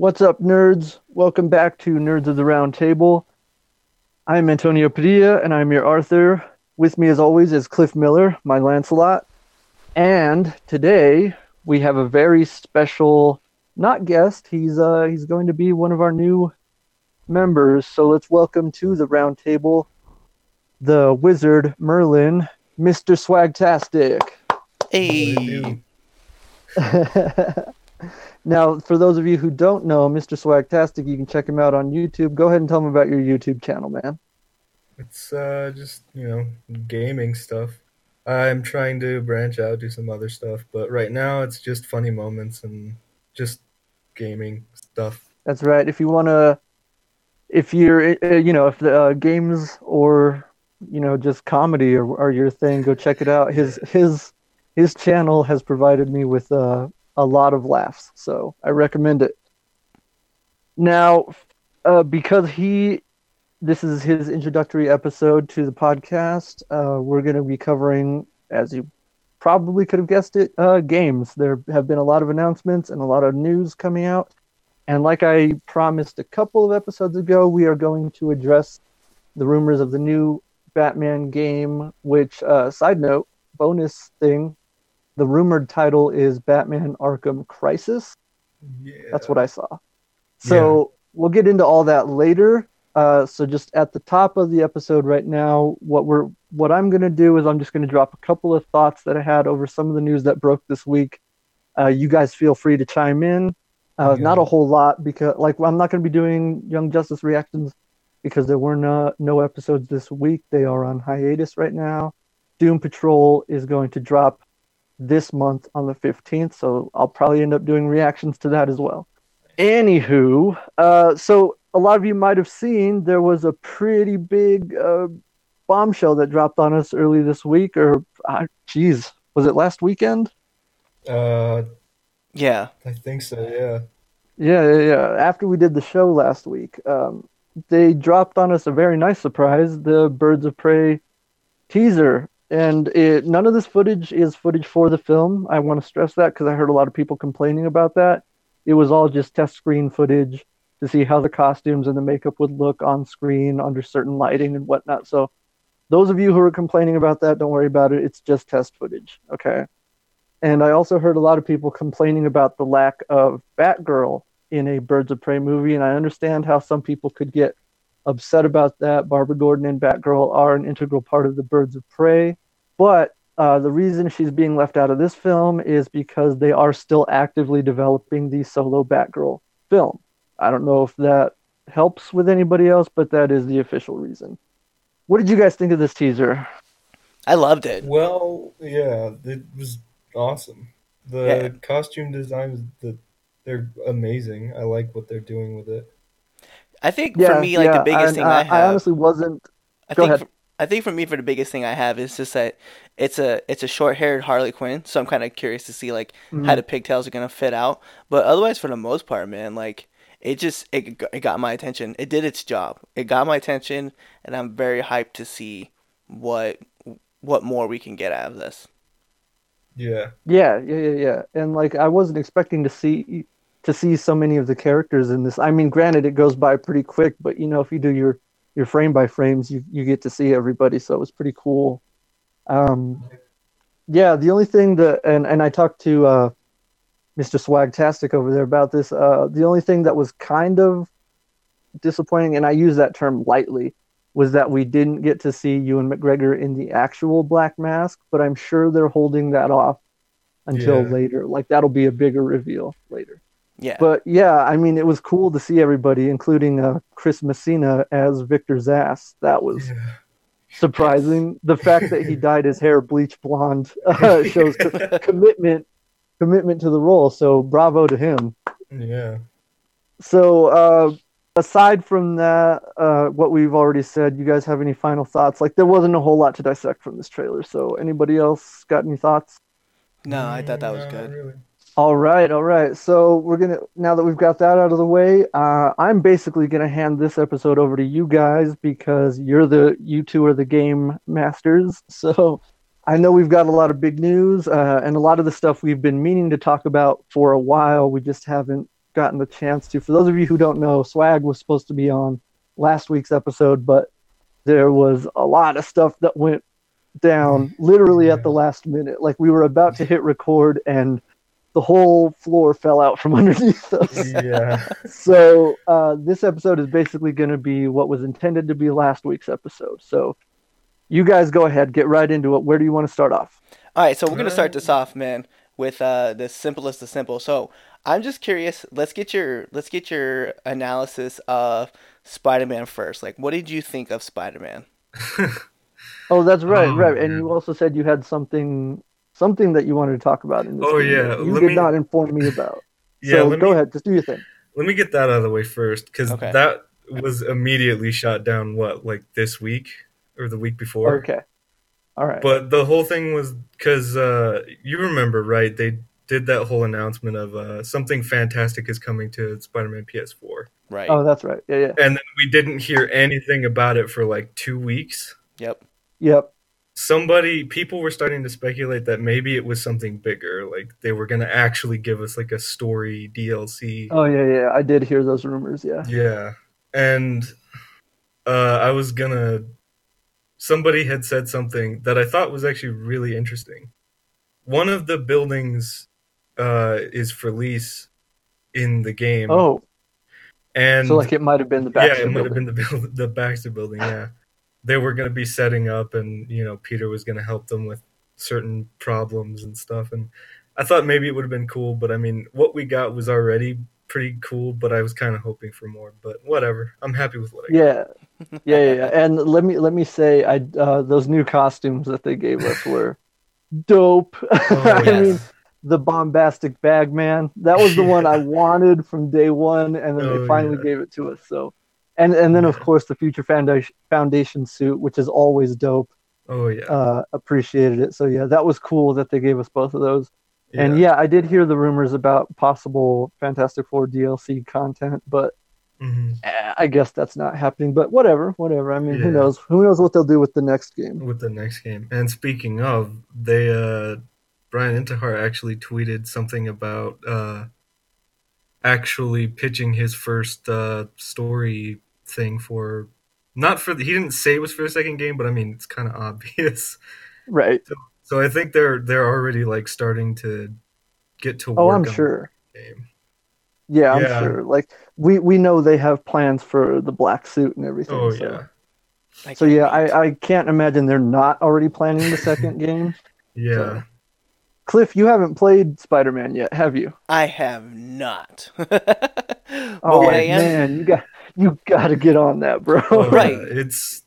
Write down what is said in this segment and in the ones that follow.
What's up, nerds? Welcome back to Nerds of the Round Table. I'm Antonio Padilla, and I'm your Arthur. With me, as always, is Cliff Miller, my Lancelot. And today we have a very special, not guest. He's uh he's going to be one of our new members. So let's welcome to the round table the wizard Merlin, Mr. Swagtastic. Hey. now, for those of you who don't know Mr. Swagtastic, you can check him out on YouTube. Go ahead and tell him about your YouTube channel, man. It's uh, just you know gaming stuff. I'm trying to branch out, do some other stuff, but right now it's just funny moments and just gaming stuff. That's right. If you want to, if you're, uh, you know, if the uh, games or you know just comedy are, are your thing, go check it out. His his his channel has provided me with uh, a lot of laughs, so I recommend it. Now, uh, because he, this is his introductory episode to the podcast. Uh, we're going to be covering, as you probably could have guessed it, uh, games. There have been a lot of announcements and a lot of news coming out. And like I promised a couple of episodes ago, we are going to address the rumors of the new Batman game, which, uh, side note, bonus thing, the rumored title is Batman Arkham Crisis. Yeah. That's what I saw. So we'll get into all that later. Uh, so just at the top of the episode right now, what we're what I'm gonna do is I'm just gonna drop a couple of thoughts that I had over some of the news that broke this week. Uh, you guys feel free to chime in. Uh, Yeah. Not a whole lot because like I'm not gonna be doing Young Justice reactions because there were no no episodes this week. They are on hiatus right now. Doom Patrol is going to drop this month on the 15th, so I'll probably end up doing reactions to that as well. Anywho, uh, so a lot of you might have seen there was a pretty big uh, bombshell that dropped on us early this week, or uh, geez, was it last weekend? Uh, Yeah. I think so. Yeah. Yeah, yeah, yeah. After we did the show last week, um, they dropped on us a very nice surprise: the Birds of Prey teaser. And it, none of this footage is footage for the film. I want to stress that because I heard a lot of people complaining about that. It was all just test screen footage to see how the costumes and the makeup would look on screen under certain lighting and whatnot. So, those of you who are complaining about that, don't worry about it. It's just test footage. Okay. And I also heard a lot of people complaining about the lack of Batgirl in a Birds of Prey movie, and I understand how some people could get upset about that. Barbara Gordon and Batgirl are an integral part of the Birds of Prey, but uh, the reason she's being left out of this film is because they are still actively developing the solo Batgirl film. I don't know if that helps with anybody else, but that is the official reason. What did you guys think of this teaser? I loved it. Well, yeah, it was awesome. The Yeah. costume designs, the they're amazing. I like what they're doing with it. I think for me, like the biggest and thing I, have, I honestly wasn't. I go think ahead. For, I think for me, for the biggest thing I have is just that it's a it's a short haired Harley Quinn, so I'm kind of curious to see like Mm-hmm. how the pigtails are gonna fit out. But otherwise, for the most part, man, like it just it it got my attention. It did its job. It got my attention, and I'm very hyped to see what what more we can get out of this. Yeah. Yeah, yeah, yeah, yeah. And like I wasn't expecting to see to see so many of the characters in this. I mean, granted it goes by pretty quick, but you know, if you do your your frame by frames, you you get to see everybody, so it was pretty cool. Um yeah, the only thing that and and I talked to uh Mr. Swagtastic over there about this. Uh the only thing that was kind of disappointing and I use that term lightly was that we didn't get to see Ewan McGregor in the actual Black Mask, but I'm sure they're holding that off until Yeah. later. Like that'll be a bigger reveal later. Yeah, But yeah, I mean, it was cool to see everybody, including uh, Chris Messina as Victor Zsasz. That was Yeah. surprising. The fact that he dyed his hair bleach blonde uh, shows co- commitment commitment to the role. So bravo to him. Yeah. So uh, aside from that, uh, what we've already said, you guys have any final thoughts? Like there wasn't a whole lot to dissect from this trailer. So anybody else got any thoughts? no, I thought that was No, not good. really. All right, all right. So we're gonna now that we've got that out of the way, uh, I'm basically gonna hand this episode over to you guys because you're the you two are the game masters. So I know we've got a lot of big news uh, and a lot of the stuff we've been meaning to talk about for a while. We just haven't gotten the chance to. For those of you who don't know, Swag was supposed to be on last week's episode, but there was a lot of stuff that went down literally at the last minute. Like we were about to hit record and the whole floor fell out from underneath us. Yeah. so uh, this episode is basically going to be what was intended to be last week's episode. So you guys go ahead, get right into it. Where do you want to start off? All right, so we're gonna start this off, man, with uh, the simplest of simple. So I'm just curious. Let's get your let's get your analysis of Spider-Man first. Like, what did you think of Spider-Man? Oh, that's right, Oh, right. And you also said you had something something that you wanted to talk about in this. Oh, game yeah, You let did me- not inform me about. Yeah, so let go me, ahead, just do your thing. let me get that out of the way first because Okay. that was immediately shot down. What, like this week or the week before? Okay. All right. But the whole thing was because uh, you remember, right? They did that whole announcement of uh, something fantastic is coming to Spider-Man PS4, Right. oh, that's right. Yeah, yeah. and then we didn't hear anything about it for like two weeks. Yep. Yep. Somebody, people were starting to speculate that maybe it was something bigger, like they were gonna actually give us like a story DLC. Oh, yeah, yeah. I did hear those rumors. Yeah. Yeah, and uh, I was gonna. Somebody had said something that I thought was actually really interesting. One of the buildings uh, is for lease in the game. Oh, and so like it might have been the baxter yeah, it might have been the the Baxter building. Yeah, they were gonna be setting up, and you know Peter was gonna help them with certain problems and stuff. And I thought maybe it would have been cool, but I mean, what we got was already pretty cool. But I was kind of hoping for more. But whatever, I'm happy with what I got. Yeah. Yeah, yeah, yeah. And let me let me say, I uh, those new costumes that they gave us were dope. I yes. mean, the bombastic bag man. That was the one I wanted from day one, and then Oh, they finally yeah. gave it to us. So, and and then of course the future foundation foundation suit, which is always dope. Oh yeah. Uh, appreciated it. So yeah, that was cool that they gave us both of those. And yeah, I did hear the rumors about possible Fantastic Four DLC content, but Mhm. eh, I guess that's not happening. But whatever, whatever. I mean, who knows? Who knows what they'll do with the next game? with the next game. And speaking of, they uh Brian Intihar actually tweeted something about uh actually pitching his first uh story thing for not for the, he didn't say it was for the second game, but I mean it's kind of obvious. Right. So I think they're they're already like starting to get to Oh, I'm on sure. game. Yeah, I'm Yeah. sure. Like we we know they have plans for the black suit and everything. Oh so. yeah. I So can't yeah. I, I can't imagine they're not already planning the second game. Yeah. Cliff, you haven't played Spider-Man yet, have you? I have not. Oh but I am, man, you got you got to get on that, bro. Oh, Right. yeah. It's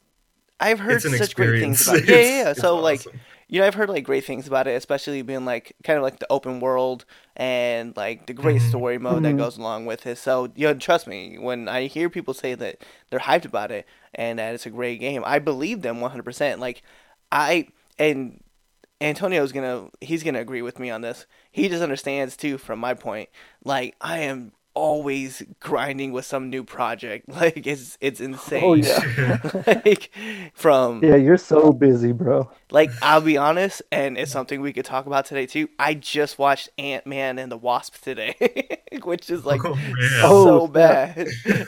I've heard it's an such great things about. It. Yeah, yeah, yeah. it's So like, you know, I've heard like great things about it, especially being like kind of like the open world and like the great Mhm. story mode that Mhm. goes along with it. So you know, trust me, when I hear people say that they're hyped about it and that it's a great game, I believe them 100%. Like I and Antonio's gonna he's gonna agree with me on this. He just understands too from my point. Like I am always grinding with some new project. Like it's it's insane. Oh yeah. like from Yeah, you're so busy, bro. like I'll be honest, and it's something we could talk about today too. I just watched Ant Man and the Wasp today, which is like Oh, man. Oh, so snap. bad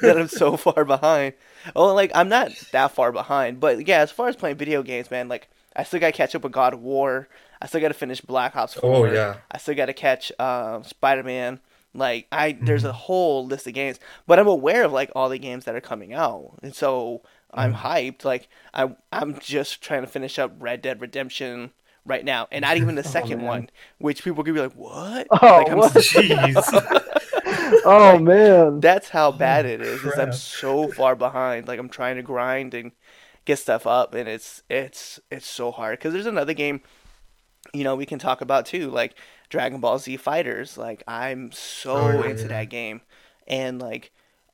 that I'm so far behind. Oh, like I'm not that far behind, but yeah, as far as playing video games, man, like I still gotta catch up with God of War. I still gotta finish Black Ops 4. Oh yeah. I still gotta catch um, Spider Man. Like I, there's Mm-hmm. a whole list of games, but I'm aware of like all the games that are coming out, and so I'm Mm-hmm. hyped. Like I, I'm just trying to finish up Red Dead Redemption right now, and not even the second man. one, which people could be like, "What?" Oh, like, I'm what? Jeez. Oh man. That's how bad it is. is I'm so far behind. Like I'm trying to grind and get stuff up, and it's it's it's so hard. Because there's another game, you know, we can talk about too, like Dragon Ball Z Fighters. Like I'm so Oh, yeah, into yeah. that game, and like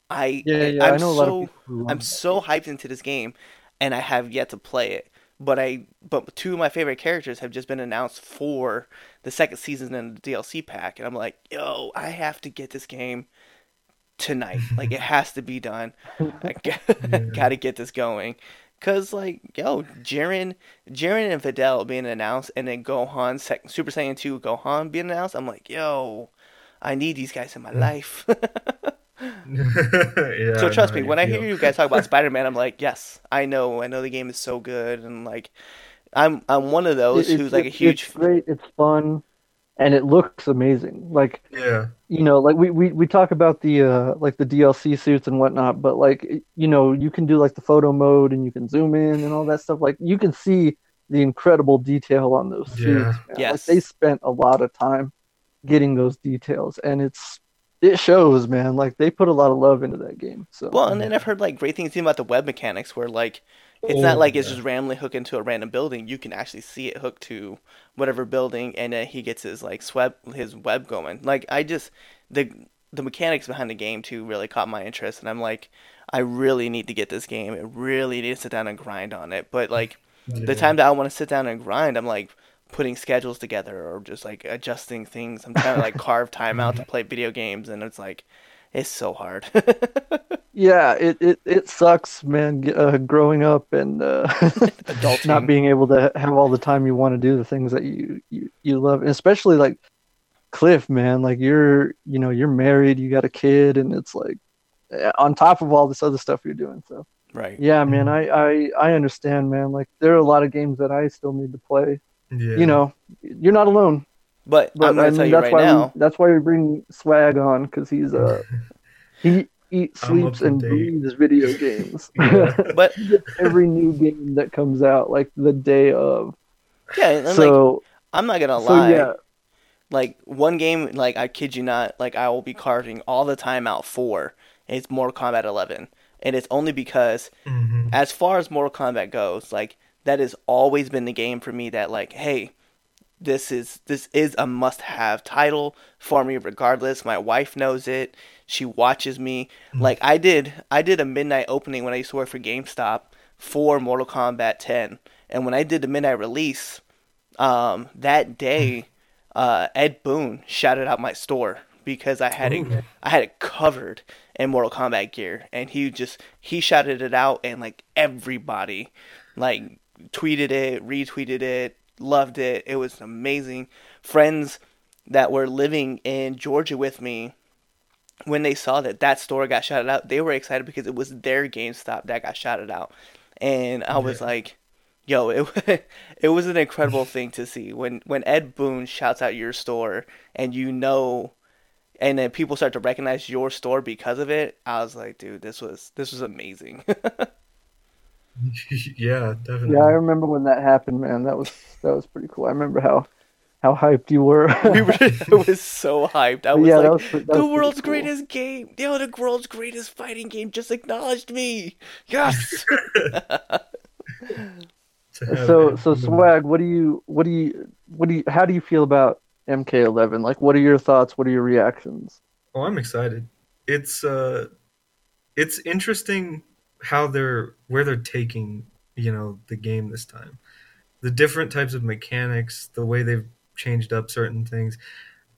I Yeah, yeah. I'm I know so of people who love I'm so hyped into this game, and I have yet to play it. But I but two of my favorite characters have just been announced for the second season and the DLC pack, and I'm like, yo, I have to get this game tonight. like it has to be done. I got to get this going. Cause like yo, Jiren, Jiren and Videl being announced, and then Gohan, Super Saiyan Two Gohan being announced. I'm like, yo, I need these guys in my Mm. life. yeah. so trust me, when I hear you guys talk about Spider Man, I'm like, yes, I know, I know the game is so good, and like, I'm I'm one of those It- who's like a huge. It's great. It's fun, and it looks amazing. Like Yeah. you know, like we, we, we talk about the uh like the DLC suits and whatnot, but like you know, you can do like the photo mode and you can zoom in and all that stuff. Like you can see the incredible detail on those suits. Yeah. man. Like they spent a lot of time getting those details, and it's it shows, man. Like they put a lot of love into that game. So Well, and then I've heard like great things even about the web mechanics, where like it's not Oh, like it's yeah. just randomly hooked into a random building. You can actually see it hooked to whatever building, and then he gets his like sweb his web going. Like I just the the mechanics behind the game too really caught my interest, and I'm like, I really need to get this game. I really need to sit down and grind on it. But like the time that I want to sit down and grind, I'm like putting schedules together or just like adjusting things. I'm trying to like carve time out to mm-hmm. play video games, and it's like it's so hard. yeah, it, it, it sucks, man. Uh, growing up and uh, Adulting. not being able to have all the time you want to do the things that you you, you love, and especially like Cliff, man. Like you're you know you're married, you got a kid, and it's like eh, on top of all this other stuff you're doing. So right. yeah, man, I I I understand, man. Like there are a lot of games that I still need to play. Yeah. You know, you're not alone. But, But I'm gonna I mean, tell you that's right why now. we, that's why we bring Swag on because he's uh he eats, sleeps, and date. breathes video games. Yeah. But Every new game that comes out, like the day of. yeah, and like so I'm not gonna so lie. yeah, Like one game, like I kid you not, like I will be carving all the time out for. It's Mortal Kombat 11, and it's only because Mhm. as far as Mortal Kombat goes, like that has always been the game for me that like, hey, this is this is a must-have title for me regardless. My wife knows it. She watches me. Like I did I did a midnight opening when I used to work for GameStop for Mortal Kombat 10. And when I did the midnight release, um, that day, uh, Ed Boon shouted out my store because I had it I had it covered in Mortal Kombat gear, and he just he shouted it out, and like everybody, like tweeted it, retweeted it, loved it. It was amazing. Friends that were living in Georgia with me, when they saw that that store got shouted out, they were excited because it was their GameStop that got shouted out, and I was Yeah. like. Yo, it it was an incredible thing to see when when Ed Boon shouts out your store and you know and then people start to recognize your store because of it. I was like, dude, this was this was amazing. yeah, definitely. yeah, I remember when that happened, man. That was that was pretty cool. I remember how how hyped you were. we were it was so hyped. I was yeah, like, was, pre- was the world's cool. greatest game. Yo, the world's greatest fighting game just acknowledged me. Yes. So so swag. What do you what do you what do you how do you feel about MK11? Like, what are your thoughts? What are your reactions? Oh, I'm excited. It's uh, it's interesting how they're where they're taking you know the game this time. The different types of mechanics, the way they've changed up certain things.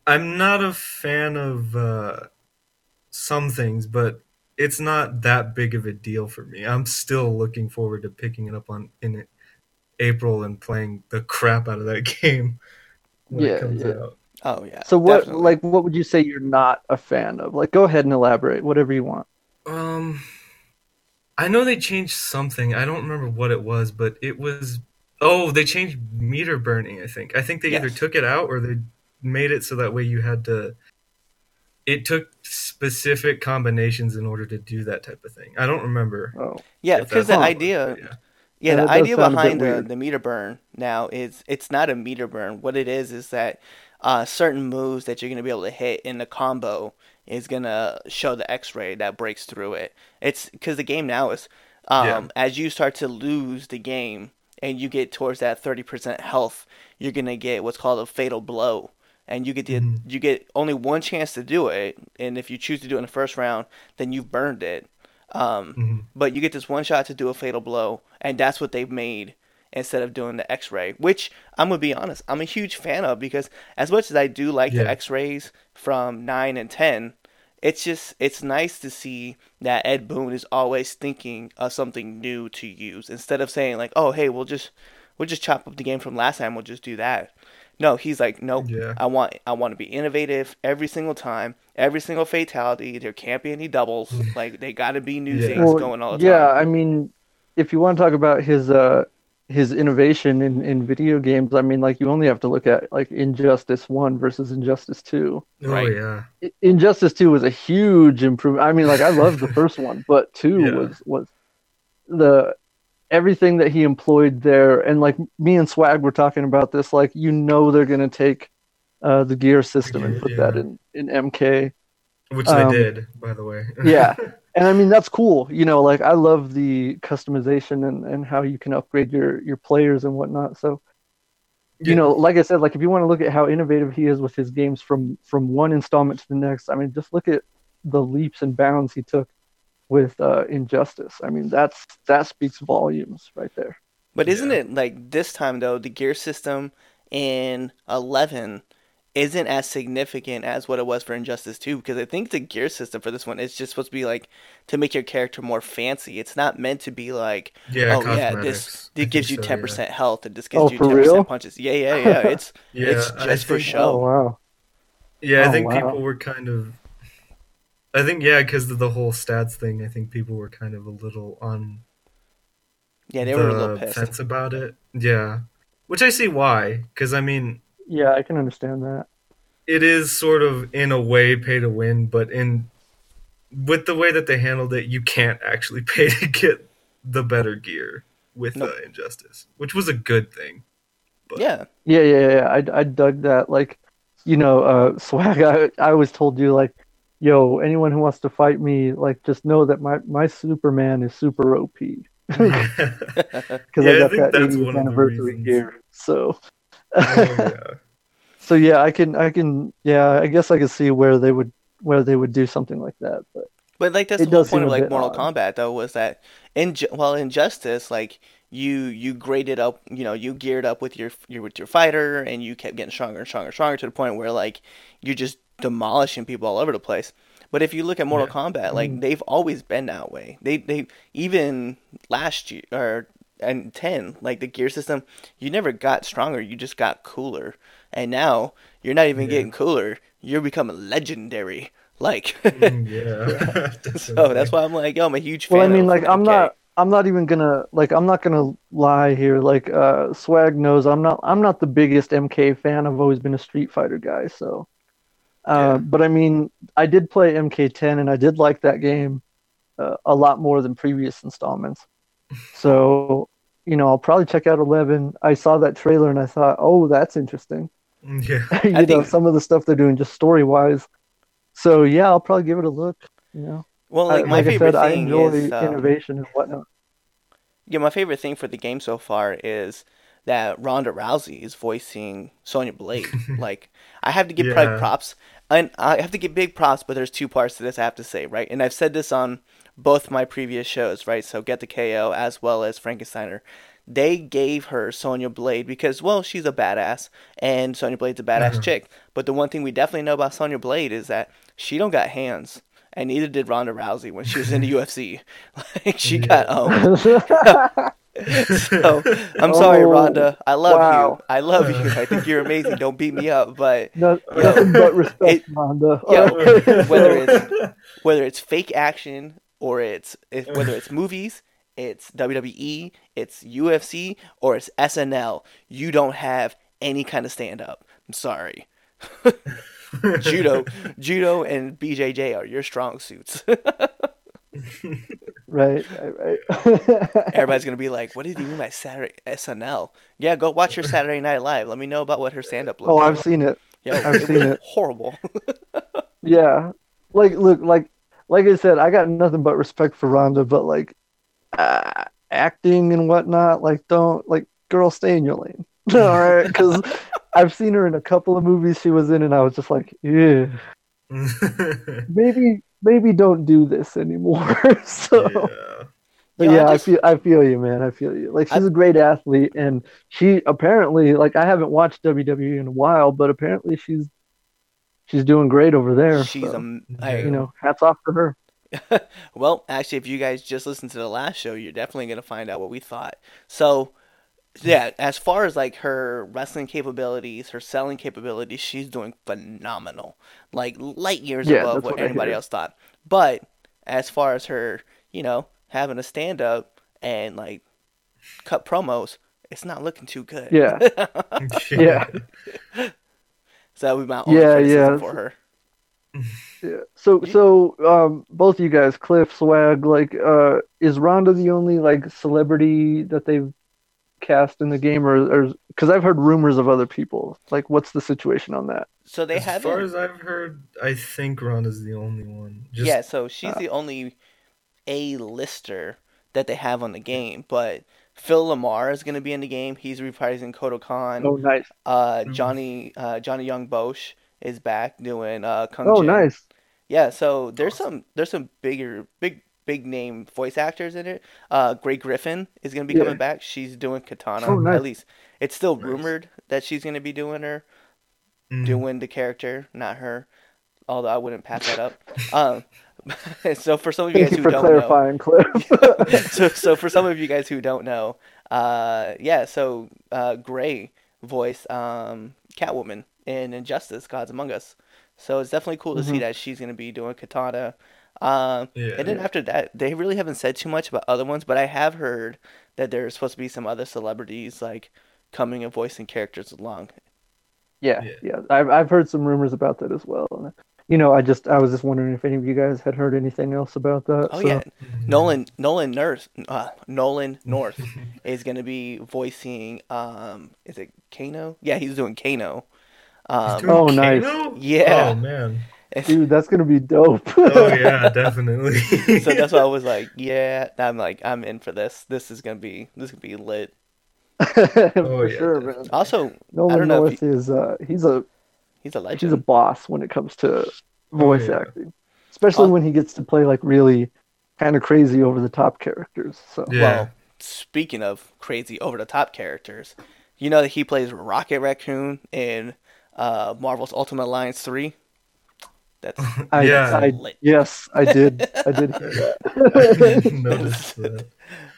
I'm not a fan of uh, some things, but it's not that big of a deal for me. I'm still looking forward to picking it up on in April and playing the crap out of that game when Yeah, it comes yeah. out. Oh yeah. So what definitely. like what would you say you're not a fan of? Like, go ahead and elaborate. Whatever you want. Um, I know they changed something. I don't remember what it was, but it was. Oh, they changed meter burning. I think. I think they either took it out or they made it so that way you had to. It took specific combinations in order to do that type of thing. I don't remember. Oh, Yeah, because the how idea yeah. Yeah, Yeah, the idea sound a bit behind the, the meter burn now is it's not a meter burn. What it is is that uh, certain moves that you're going to be able to hit in the combo is going to show the X-ray that breaks through it. It's because the game now is um, Yeah. as you start to lose the game and you get towards that 30% health, you're going to get what's called a fatal blow. And you get the, Mhm. you get only one chance to do it, and if you choose to do it in the first round, then you've burned it. Um, Mhm. but you get this one shot to do a fatal blow, and that's what they've made instead of doing the X-ray. Which I'm gonna be honest, I'm a huge fan of because as much as I do like the X-rays from nine and ten, it's just it's nice to see that Ed Boon is always thinking of something new to use instead of saying like, oh hey, we'll just we'll just chop up the game from last time, we'll just do that. No, he's like, nope. Yeah. I want I want to be innovative every single time, every single fatality. There can't be any doubles. like they got to be new Yeah. things going all the yeah, time. I mean, if you want to talk about his uh his innovation in, in video games, I mean, like you only have to look at like Injustice One versus Injustice Two. Oh Right. yeah. Injustice Two was a huge improvement. I mean, like I loved the first one, but two Yeah. was was the everything that he employed there, and like me and Swag were talking about this. Like you know, they're gonna take uh, the gear system and gear, put that in in MK. Which Um, they did, by the way. Yeah. And I mean that's cool, you know. Like I love the customization and, and how you can upgrade your your players and whatnot. So you Yeah. know, like I said, like if you want to look at how innovative he is with his games from from one installment to the next, I mean, just look at the leaps and bounds he took with uh, Injustice. I mean, that's that speaks volumes right there. But isn't Yeah. it like this time though? The gear system in Eleven isn't as significant as what it was for Injustice Two because I think the gear system for this one is just supposed to be like to make your character more fancy. It's not meant to be like Yeah, oh yeah, this it gives you think so, ten yeah. percent health and this gives Oh, you for ten real? percent punches. Yeah, yeah, yeah. It's Yeah, it's I just for show. Oh wow. Yeah, I Oh, think wow. people were kind of. I think yeah, because of the whole stats thing. I think people were kind of a little on yeah, they the were a little pissed. fence about it. Yeah, which I see why. Because I mean, Yeah, I can understand that. it is sort of in a way pay to win, but in with the way that they handled it, you can't actually pay to get the better gear with Nope. uh, Injustice, which was a good thing. Yeah, Yeah, yeah, yeah. I I dug that. Like, you know, uh, swag. I I always told you like, yo, anyone who wants to fight me, like, just know that my my Superman is super OP because Yeah, I I got think that that's 80th one anniversary gear. So, oh, yeah. so yeah, I can I can yeah, I guess I can see where they would where they would do something like that. But but like that's It the whole point of like Mortal odd. Kombat though was that in well Injustice like you you graded up you know you geared up with your, your with your fighter and you kept getting stronger and stronger and stronger to the point where like you're just demolishing people all over the place. But if you look at Mortal Yeah. Kombat, like mm-hmm. they've always been that way. They they even last year or and ten like the gear system, you never got stronger. You just got cooler. And now you're not even Yeah. getting cooler. You're becoming legendary. Like Mm, yeah. so that's why I'm like, yo, I'm a huge fan. well, I mean, of like I'm not I'm not even gonna like I'm not gonna lie here. Like uh, swag knows I'm not I'm not the biggest MK fan. I've always been a Street Fighter guy. So. Uh, Yeah. But I mean, I did play MK10 and I did like that game uh, a lot more than previous installments. So, you know, I'll probably check out 11. I saw that trailer and I thought, oh, that's interesting. Yeah. you know, think- some of the stuff they're doing just story wise. So, yeah, I'll probably give it a look. You know, Well, I- like my like I favorite said, I thing enjoy is um, innovation and whatnot. yeah, my favorite thing for the game so far is that Ronda Rousey is voicing Sonya Blade. like, I have to give Yeah. props, and I have to give big props. But there's two parts to this I have to say, right? And I've said this on both my previous shows, right? So Get the KO as well as Frankensteiner. They gave her Sonya Blade because, well, she's a badass, and Sonya Blade's a badass Uh-huh. chick. But the one thing we definitely know about Sonya Blade is that she don't got hands, and neither did Ronda Rousey when she was in the UFC. Like she got owned. So I'm sorry, Oh, Rhonda. I love wow. you. I love you. I think you're amazing. Don't beat me up. But No, nothing but respect, It- Rhonda. yeah, whether it's whether it's fake action or it's if, whether it's movies, it's WWE, it's UFC, or it's SNL, you don't have any kind of stand up. I'm sorry. judo, judo, and BJJ are your strong suits. right, right, right. Everybody's gonna be like, "What did you mean by Saturday SNL?" Yeah, go watch your Saturday Night Live. Let me know about what her stand up looks oh, like. I've seen it. Yo, I've seen it. horrible. Yeah, like look, like like I said, I got nothing but respect for Rhonda, but like uh, acting and whatnot, like don't like girl, stay in your lane, all right? Because I've seen her in a couple of movies she was in, and I was just like, yeah, maybe maybe don't do this anymore. so, yeah. but Yeah, I yeah, I, just- feel I feel you, man. I feel you. Like she's a great athlete, and she apparently like I haven't watched WWE in a while, but apparently she's she's doing great over there. She's so, a, Yeah. you know, hats off to her. well, actually, if you guys just listened to the last show, you're definitely gonna find out what we thought. So, yeah, as far as like her wrestling capabilities, her selling capabilities, she's doing phenomenal. Like light years Yeah, above what what anybody else thought. But as far as her, you know, having a stand up and like cut promos, it's not looking too good. Yeah. Yeah. So that would be my only Yeah, criticism yeah. for her. Yeah. So so um both you guys, Cliff, Swag, like uh is Rhonda the only like celebrity that they've cast in the game or or because I've heard rumors of other people. Like what's the situation on that? So they as haven't. far as I've heard, I think Rhonda's the only one. Just, yeah, so she's uh, the only A lister that they have on the game, but Phil LaMarr is going to be in the game. He's reprising Kotal Kahn. Oh nice. Uh, Mhm. Johnny uh, Johnny Yong Bosch is back doing uh, Kung Oh Jin. nice. Yeah, so there's Awesome. some there's some bigger big big name voice actors in it. Uh, Grey Griffin is going to be Yeah. coming back. She's doing Katana. Oh, nice. At least it's still Nice. rumored that she's going to be doing her Mhm. doing the character, not her. Although I wouldn't pass that up. Um, so for some of you Thank guys you who for don't know, clarifying, Cliff. so so for some of you guys who don't know, uh, yeah, so uh, Grey voiced um, Catwoman in Injustice: Gods Among Us. So it's definitely cool to see Mhm. that she's gonna be doing Katana. Um, Yeah. and then after that, they really haven't said too much about other ones, but I have heard that there's supposed to be some other celebrities like coming and voicing characters along. Yeah, Yeah. yeah. I've I've heard some rumors about that as well. And, you know, I just I was just wondering if any of you guys had heard anything else about that. Oh so- yeah. Nolan Nolan North uh, Nolan North is going to be voicing um is it Kano? Yeah, he's doing Kano. He's Um, doing Oh, nice. Yeah. Oh man. Dude, that's gonna be dope. Oh yeah, definitely. so that's why I was like, yeah, I'm like I'm in for this. This is going to be this is going to be lit. For Oh, yeah, sure, man. Also, I Nolan don't know if North is uh he's a he's a legend. he's a boss when it comes to voice yeah. acting, especially Uh, when he gets to play like really kind of crazy over the top characters. So Yeah. Well, speaking of crazy over the top characters, you know that he plays Rocket Raccoon in uh, Marvel's Ultimate Alliance 3? That's I, Yeah. I yes, I did, I did hear that. Noticed that.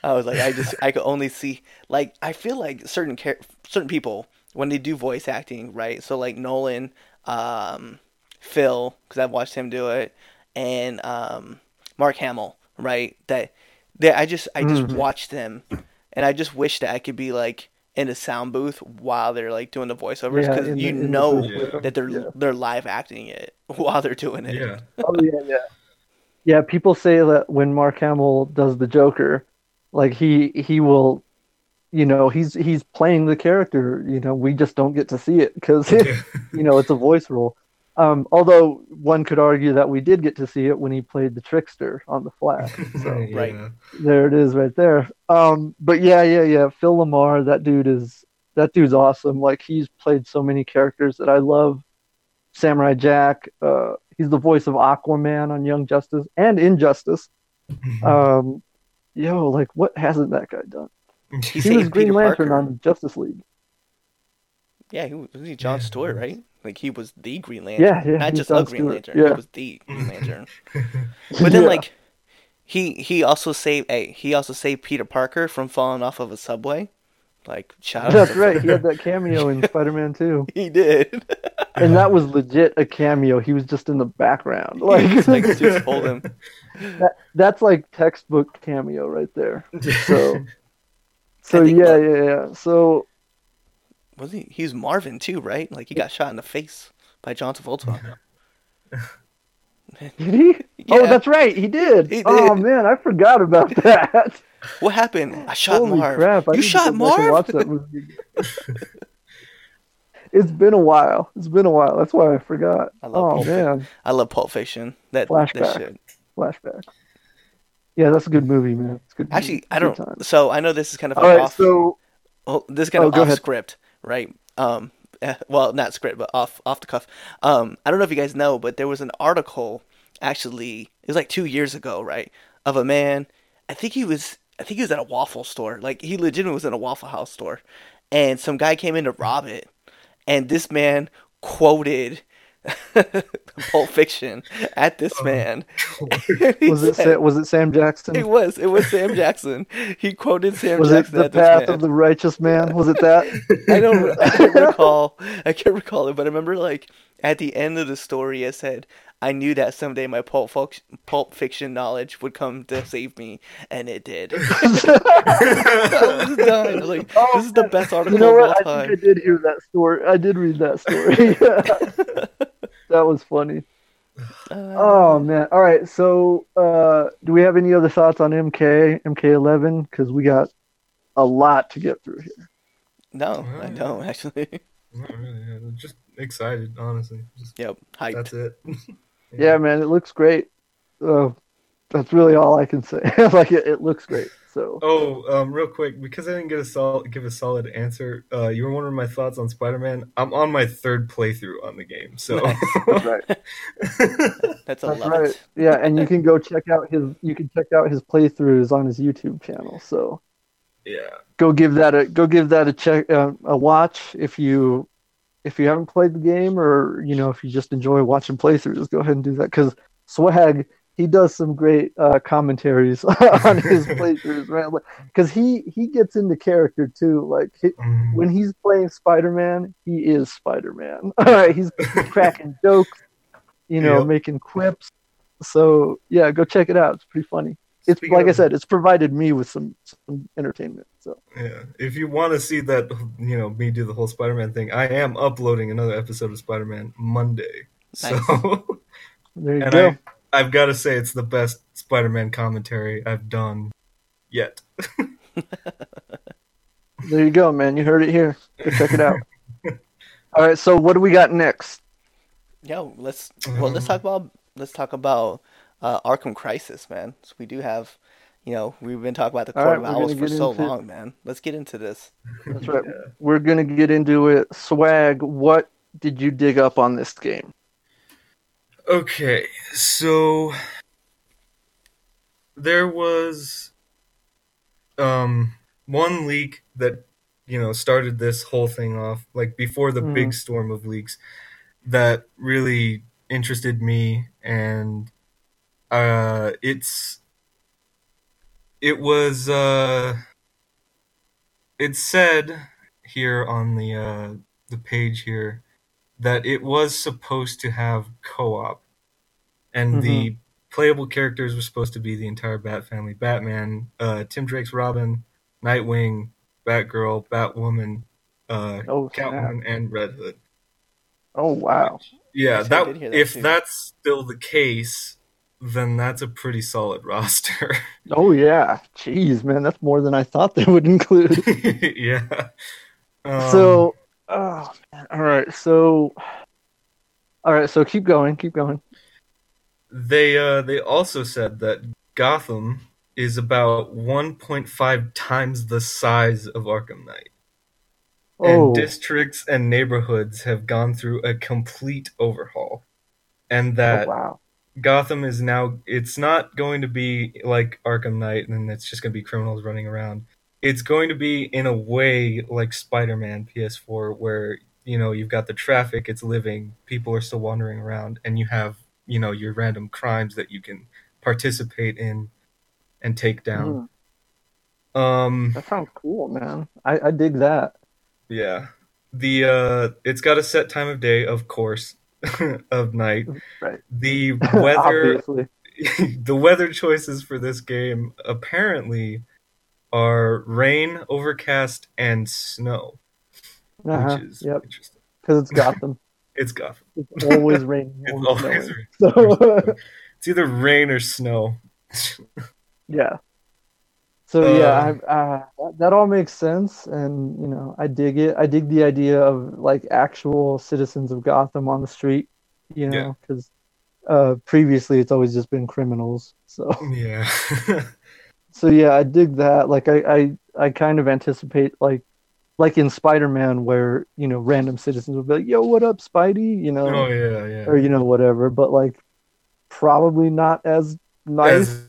I was like, I just, I could only see, like, I feel like certain char- certain people when they do voice acting, right? So like Nolan, um, Phil, because I've watched him do it, and um, Mark Hamill, right? That, they, I just, I just Mhm. watched them, and I just wish that I could be like in a sound booth while they're like doing the voiceovers, because in the- you the know booth with that they're Yeah. they're live acting it while they're doing it. Yeah. Oh yeah, yeah, yeah. People say that when Mark Hamill does the Joker, like he he will, you know, he's he's playing the character. You know, we just don't get to see it because Yeah. you know it's a voice role. Um, although one could argue that we did get to see it when he played the trickster on the Flash. So Right. There it is, right there. Um, but yeah, yeah, yeah. Phil LaMarr, that dude is that dude's awesome. Like he's played so many characters that I love. Samurai Jack. Uh, he's the voice of Aquaman on Young Justice and Injustice. Um, yo, like what hasn't that guy done? He He was saved Green Peter Lantern Parker. on Justice League. Yeah, he was, was he John Yeah, Stewart, right? Like he was the Green Lantern. Yeah, yeah, Not he's just a Green Stewart, Lantern. yeah. He was the Green Lantern. But But then like he he also saved hey, he also saved Peter Parker from falling off of a subway. Like shout out that's right. He had that cameo in Spider-Man 2, He did. and that was legit a cameo. He was just in the background. like, Like, like just hold him. that, that's like textbook cameo right there. So, so yeah, that- yeah, yeah. So Was he he was Marvin too, right? Like he got shot in the face by John Travolta. did he? Oh, that's right. He did. He Oh man, I forgot about that. What happened? I shot Holy Marv. crap! I you need shot go back and Marv? Watch that movie. it's been a while. It's been a while. That's why I forgot. I love oh Pulp Fiction. man, I love Pulp Fiction. That, that Flashback. shit. flashback. Yeah, that's a good movie, man. It's good. Actually, movie. I don't. time. So I know this is kind of All right, off. so Oh, this is kind Oh, of off ahead. script, right? Um, eh, well, not script, but off off the cuff. Um, I don't know if you guys know, but there was an article actually. It was like two years ago, right? Of a man. I think he was. I think he was at a waffle store. Like he legitimately was in a Waffle House store, and some guy came in to rob it, and this man quoted Pulp Fiction at this Oh. man. Was it said- was it Sam Jackson? It was. It was Sam Jackson. He quoted Sam Was it Jackson the at this path of the righteous man? Was it that? I don't. I can't recall. I can't recall it, but I remember like at the end of the story, it said, "I knew that someday my pulp pulp fiction knowledge would come to save me, and it did." I was done. I was like, oh, "This is the best article You know of all what? I think I did hear that story. I did read that story. That was funny. Uh, Oh man! All right. So, uh, do we have any other thoughts on MK MK11? Because we got a lot to get through here. no, I don't actually. Not really. yeah, Just excited, honestly. Just, Yep, hyped. that's it. Yeah, man, it looks great. Uh, that's really all I can say. like it, it looks great. So, Oh, um, real quick, because I didn't get a sol- give a solid answer. Uh, you were wondering my thoughts on Spider-Man. I'm on my third playthrough on the game, so that's right. That's a That's lot. right. Yeah, and you can go check out his. You can check out his playthroughs on his YouTube channel. So yeah. go give that a go give that a check uh, a watch if you if you haven't played the game or you know if you just enjoy watching playthroughs. Go ahead and do that because Swag he does some great uh, commentaries on his playthroughs, man. Because he he gets into character too. Like he, Um, when he's playing Spider Man, he is Spider Man. All right, he's cracking jokes, you know, Yep. making quips. So yeah, go check it out. It's pretty funny. It's Speaking like I said, it's provided me with some, some entertainment. So Yeah, if you want to see that, you know, me do the whole Spider-Man thing, I am uploading another episode of Spider-Man Monday. So, there you and go. I, I've got to say, it's the best Spider-Man commentary I've done yet. There you go, man. You heard it here. Go check it out. All right, so what do we got next? Yeah, let's well, let's talk about let's talk about uh, Arkham Crisis, man. So we do have, you know, we've been talking about the All Court right, of Owls for so into- long, man. Let's get into this. That's right. We're gonna get into it. Swag, what did you dig up on this game? Okay, so there was um one leak that you know started this whole thing off like before the big storm of leaks that really interested me and uh it's it was uh it said here on the uh the page here that it was supposed to have co-op and the playable characters were supposed to be the entire bat family batman uh, tim drake's robin nightwing batgirl batwoman uh, Oh, catwoman and red hood Oh wow. yeah that, that if too. that's still the case then that's a pretty solid roster Oh yeah. Jeez, man, that's more than I thought they would include. yeah Um, so, oh man. All right. So, all right. So keep going. Keep going. They uh they also said that Gotham is about 1.5 times the size of Arkham Knight. Oh, And districts and neighborhoods have gone through a complete overhaul. And that oh wow. Gotham is now it's not going to be like Arkham Knight and it's just going to be criminals running around. It's going to be in a way like Spider-Man PS4 where you know you've got the traffic, it's living, people are still wandering around and you have, you know, your random crimes that you can participate in and take down. Mm, Um that sounds cool, man. I, I dig that. yeah. The uh it's got a set time of day, of course, of night. Right. The weather the weather choices for this game apparently are rain, overcast, and snow, Uh-huh. which is Yep. interesting. Because it's Gotham. It's Gotham. It's always raining. It's always rain. So It's either rain or snow. yeah. So yeah, Um, I, uh, that, all makes sense, and you know, I dig it. I dig the idea of like actual citizens of Gotham on the street, you know, because uh, previously it's always just been criminals. So, yeah. So yeah, I dig that. Like, I, I, I kind of anticipate like, like in Spider-Man, where you know, random citizens would be like, "Yo, what up, Spidey?" You know, oh yeah, yeah. or you know, whatever. But like, probably not as nice.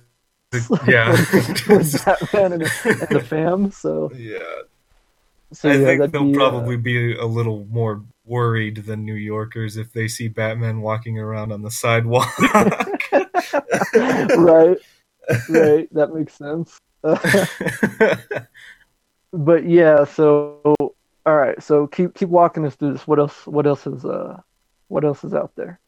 As yeah. with Batman and, and the fam. So, yeah. so I yeah, think they'll be, uh, probably be a little more worried than New Yorkers if they see Batman walking around on the sidewalk. right, right. That makes sense. but yeah, so all right. So keep keep walking us through this. What else? What else is uh? What else is out there?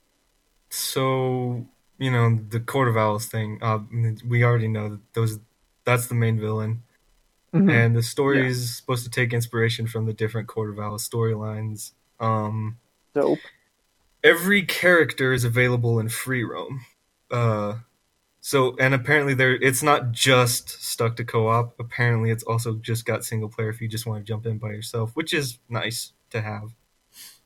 so you know the Court of Owls thing. Uh, we already know that those that's the main villain, Mhm. and the story Yeah. is supposed to take inspiration from the different Court of Owls storylines. Um, Dope. every character is available in free roam. Uh, so and apparently there it's not just stuck to co-op. Apparently it's also just got single player if you just want to jump in by yourself, which is nice to have.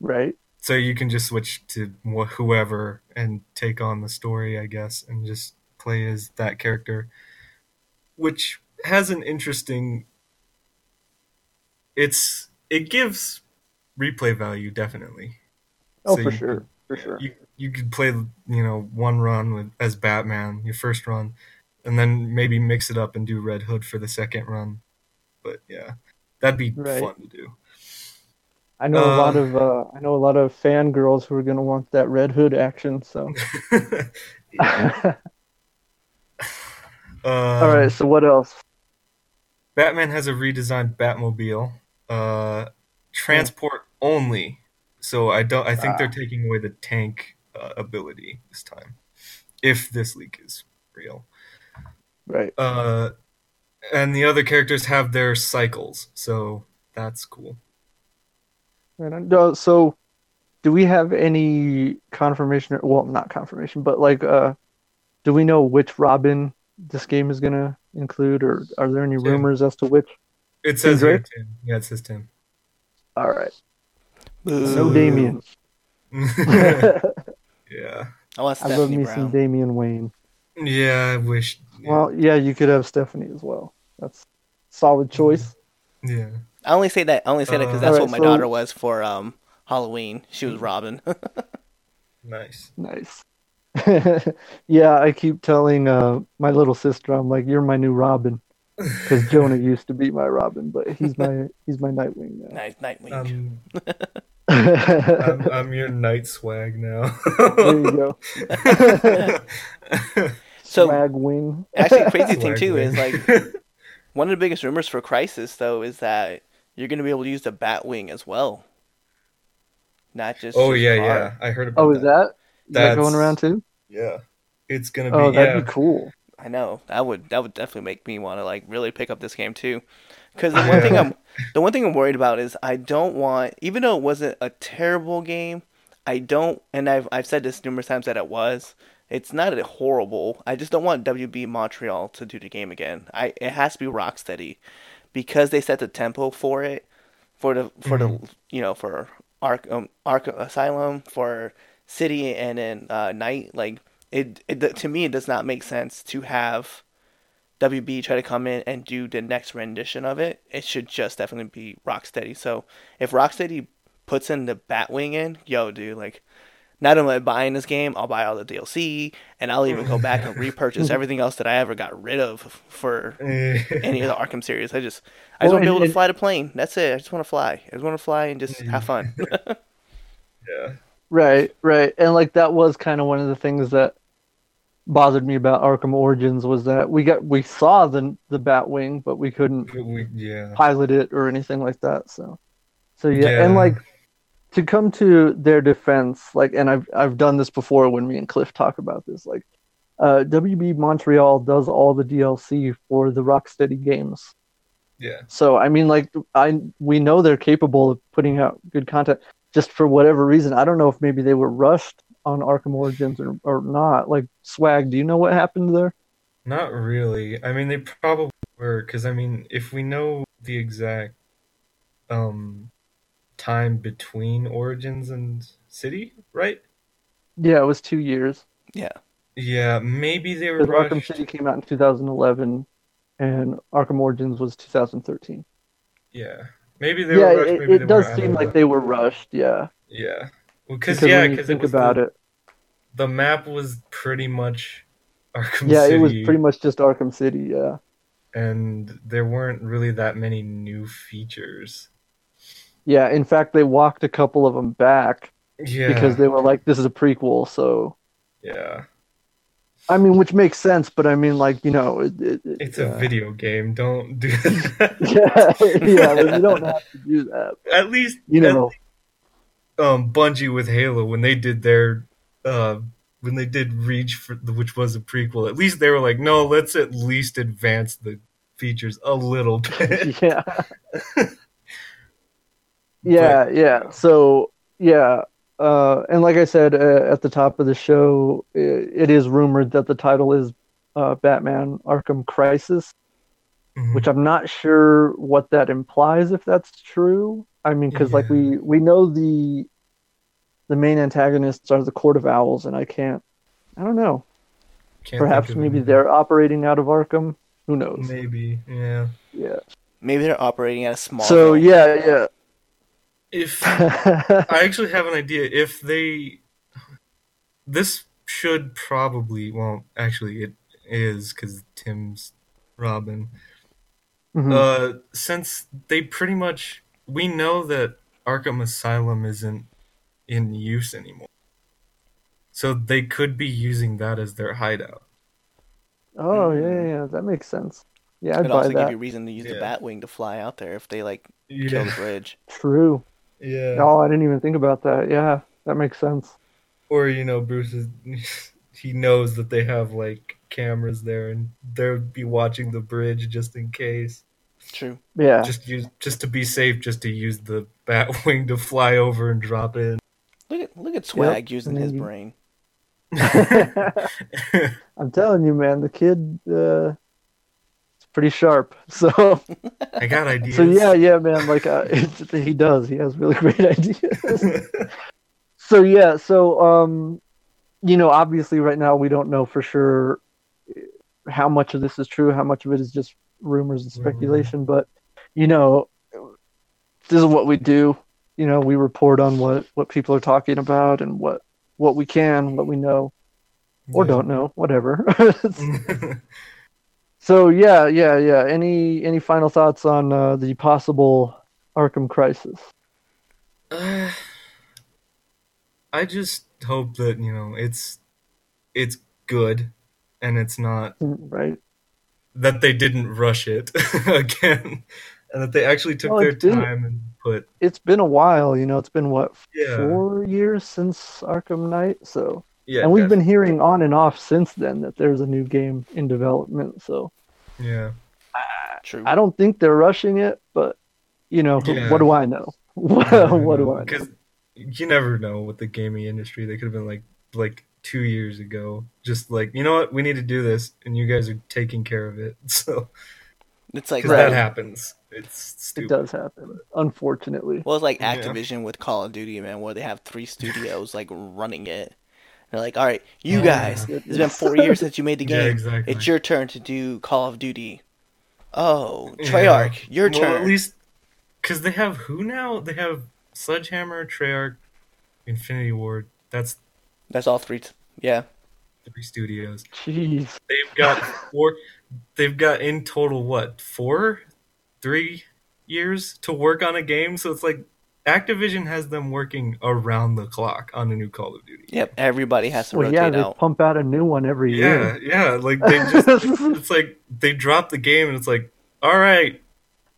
Right. So you can just switch to whoever and take on the story, I guess, and just play as that character, which has an interesting. It's it gives replay value definitely. Oh, So for you sure. For sure. You you could play you know one run with as Batman, your first run, and then maybe mix it up and do Red Hood for the second run. But yeah, that'd be Right. fun to do. I know a lot Uh, of uh, I know a lot of fangirls who are gonna want that Red Hood action. So. Yeah. all Um, right. So what else? Batman has a redesigned Batmobile, uh, transport only. So I don't. I think they're Ah. taking away the tank uh, ability this time, if this leak is real. Right. Uh, and the other characters have their cycles, so that's cool. Right on. No, so, do we have any confirmation? Or, well, not confirmation, but like, uh, do we know which Robin this game is gonna include, or are there any Tim. rumors as to which? It says here Drake? Tim. Yeah, it says Tim. All right. Boo. No Damian. yeah, I want I love Stephanie me Brown. some Damian Wayne. yeah. I wish. Yeah. Well, yeah, you could have Stephanie as well. That's solid choice. yeah. I only say that. I only say that because Uh, that's Alright, what my so- daughter was for um Halloween. She was Robin. Nice. Nice. yeah, I keep telling uh, my little sister, I'm like, you're my new Robin, because Jonah used to be my Robin, but he's my he's my Nightwing now. nice Nightwing. Um, there I'm, I'm your night swag now. there you go. so Swag wing. actually, crazy thing Swag too is like one of the biggest rumors for Crisis though is that you're gonna be able to use the Batwing as well, not just. oh just yeah, car. yeah. I heard about Oh, that. is that is that going around too? Yeah, it's gonna oh, be. Oh, that'd yeah. be cool. I know that would that would definitely make me want to like really pick up this game too, because the one thing I'm the one thing I'm worried about is I don't want even though it wasn't a terrible game, I don't and I've I've said this numerous times that it was. It's not a horrible. I just don't want WB Montreal to do the game again. I it has to be Rocksteady, because they set the tempo for it, for the for the you know for Ark um, Ark Asylum for City and then uh, Night like it, it to me it does not make sense to have WB try to come in and do the next rendition of it. It should just definitely be Rocksteady. So if Rocksteady puts in the Batwing in, yo, dude, like not only am I buying this game, I'll buy all the DLC and I'll even go back and repurchase everything else that I ever got rid of for any of the Arkham series. I just I Well, just want to be able to fly the plane. That's it. I just want to fly. I just want to fly and just have fun. yeah. Right, right. And like that was kind of one of the things that bothered me about Arkham Origins was that we got we saw the the Batwing, but we couldn't We, yeah. pilot it or anything like that. So, so yeah, and like to come to their defense, like, and I've I've done this before when me and Cliff talk about this. Like, uh, WB Montreal does all the DLC for the Rocksteady games. Yeah. So I mean, like, I we know they're capable of putting out good content. Just for whatever reason, I don't know if maybe they were rushed on Arkham Origins or, or not. Like, Swag, do you know what happened there? Not really. I mean, they probably were because I mean, if we know the exact um time between Origins and City, right? Yeah, it was two years. yeah. Yeah, maybe they were Because Arkham. City came out in 2011, and Arkham Origins was 2013. Yeah, maybe they yeah, were rushed. it, maybe it they does weren't. Seem like know. they were rushed. Yeah, Yeah, well, cause, because yeah, because think it was about the, it, the map was pretty much Arkham yeah, City, it was pretty much just Arkham City. Yeah, and there weren't really that many new features. Yeah, in fact, they walked a couple of them back Yeah. because they were like, "This is a prequel." So, yeah. I mean, which makes sense, but I mean, like, you know, it, it, it, It's a uh, video game. Don't do that. Yeah, yeah, you don't have to do that. At least You know, um Bungie with Halo when they did their uh when they did Reach for which was a prequel. At least they were like, no, let's at least advance the features a little bit. yeah, yeah, yeah. So, yeah, uh, and like I said uh, at the top of the show, i it is rumored that the title is uh, Batman: Arkham Crisis. Mhm. which I'm not sure what that implies if that's true. I mean, because like we we know the the main antagonists are the Court of Owls, and I can't. I don't know. Can't Perhaps maybe any- they're operating out of Arkham. Who knows? maybe yeah. Yeah. Maybe they're operating at a small. So yeah, yeah. If. I actually have an idea. If they, this should probably well, actually it is because Tim's Robin. Mhm. Uh, since they pretty much we know that Arkham Asylum isn't in use anymore, so they could be using that as their hideout. oh yeah, yeah, yeah, that makes sense. Yeah, I'd Could buy also give that. you reason to use the Batwing to fly out there if they like kill the bridge. True. yeah. Oh, I didn't even think about that. Yeah, that makes sense. Or you know, Bruce is he knows that they have like cameras there, and they'll be watching the bridge just in case. True. Yeah. Just use just to be safe, just to use the Batwing to fly over and drop in. Look at look at Swag using his brain. I'm telling you, man, the kid uh, is pretty sharp. So. I got ideas. So yeah, yeah, man. Like uh, he does. He has really great ideas. so yeah, so um, you know, obviously, right now we don't know for sure how much of this is true, how much of it is just rumors and speculation. But you know, this is what we do. You know, we report on what what people are talking about and what what we can, what we know or don't know, whatever. so yeah, yeah, yeah. Any any final thoughts on uh, the possible Arkham Crisis? Uh, I just hope that you know it's it's good, and it's not Right? That they didn't rush it again, and that they actually took Well, their it time and put It's been a while. You know, it's been what yeah four years since Arkham Knight. So, yeah and we've been hearing on and off since then that there's a new game in development. So, yeah True. I don't think they're rushing it, but you know, Yeah. what do I know? what do I know? Because you never know with the gaming industry. They could have been like like two years ago, just like you know what, we need to do this, and you guys are taking care of it. So It's like Right. that happens, it's It does happen, unfortunately. well, it's like Yeah. Activision with Call of Duty, man, where they have three studios like running it. They're like, all right, you oh, Yeah. guys, it's been four years since you made the Yeah, game. exactly. It's your turn to do Call of Duty. Oh, Yeah. Treyarch, your well, turn. At least because they have who now? They have Sledgehammer, Treyarch, Infinity Ward. That's That's all three. T- yeah. three studios. Jeez. They've got four. They've got in total what four, three years to work on a game. So it's like Activision has them working around the clock on a new Call of Duty. Yep. Everybody has to Well, rotate yeah, they out. pump out a new one every Yeah, year. yeah. Yeah. Like they just. it's like they drop the game and it's like, all right,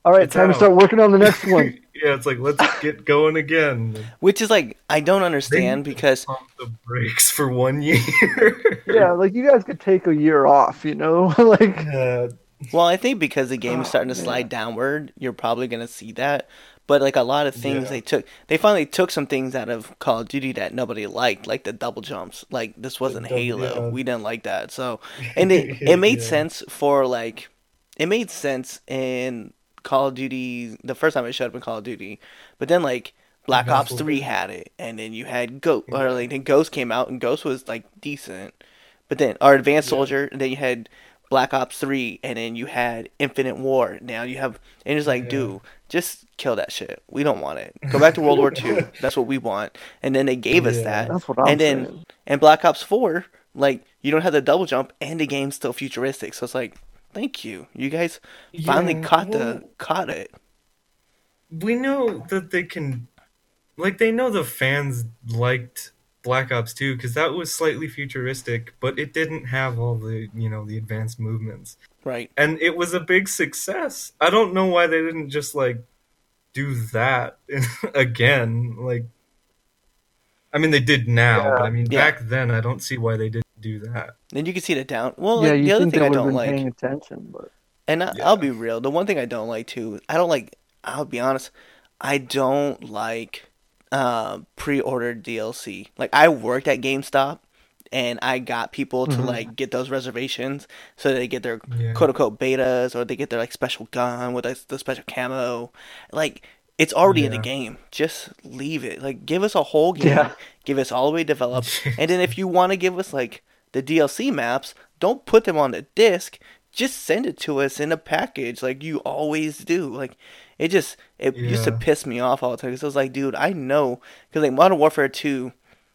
All right, It's time out. to start working on the next one. yeah, it's like let's get going again. Which is like I don't understand because Pump the brakes for one year. yeah, like you guys could take a year off, you know? like Yeah, well I think because the game is Oh, starting to man. slide downward, you're probably gonna see that. But like a lot of things Yeah. they took, they finally took some things out of Call of Duty that nobody liked, like the double jumps. Like this wasn't double- Halo, yeah. we didn't like that. So and it it made Yeah. sense for like it made sense in Call of Duty the first time it showed up in Call of Duty, but then like Black Ops Three had it, and then you had Ghost, or like then Ghost came out, and Ghost was like decent, but then our Advanced Yeah. Soldier, and then you had Black Ops Three, and then you had Infinite War. Now you have, and it's like, Yeah. dude, just kill that shit. We don't want it. Go back to World War Two. That's what we want. And then they gave us that, that's what I'm and then saying. and Black Ops Four, like you don't have the double jump, and the game's still futuristic. So it's like, thank you, you guys finally Yeah, caught well- the caught it. we know that they can, like, they know the fans liked Black Ops 2 because that was slightly futuristic, but it didn't have all the, you know, the advanced movements. Right. And it was a big success. I don't know why they didn't just, like, do that again. Like, I mean, they did now, Yeah. but I mean, Yeah. back then, I don't see why they didn't do that. Then you can see the down. Well, yeah, like, the other thing I don't like, paying attention, but and I, Yeah. I'll be real. The one thing I don't like too, I don't like. I'll be honest. I don't like uh, pre-ordered DLC. Like I worked at GameStop, and I got people to Mhm. like get those reservations so they get their Yeah. quote unquote betas or they get their like special gun with like, the special camo. Like it's already in the game. Just leave it. Like give us a whole game. Yeah. Give us all the way developed. and then if you want to give us like the DLC maps, don't put them on the disc. Just send it to us in a package like you always do. Like it just it used to piss me off all the time because I was like, dude, I know because like Modern Warfare Two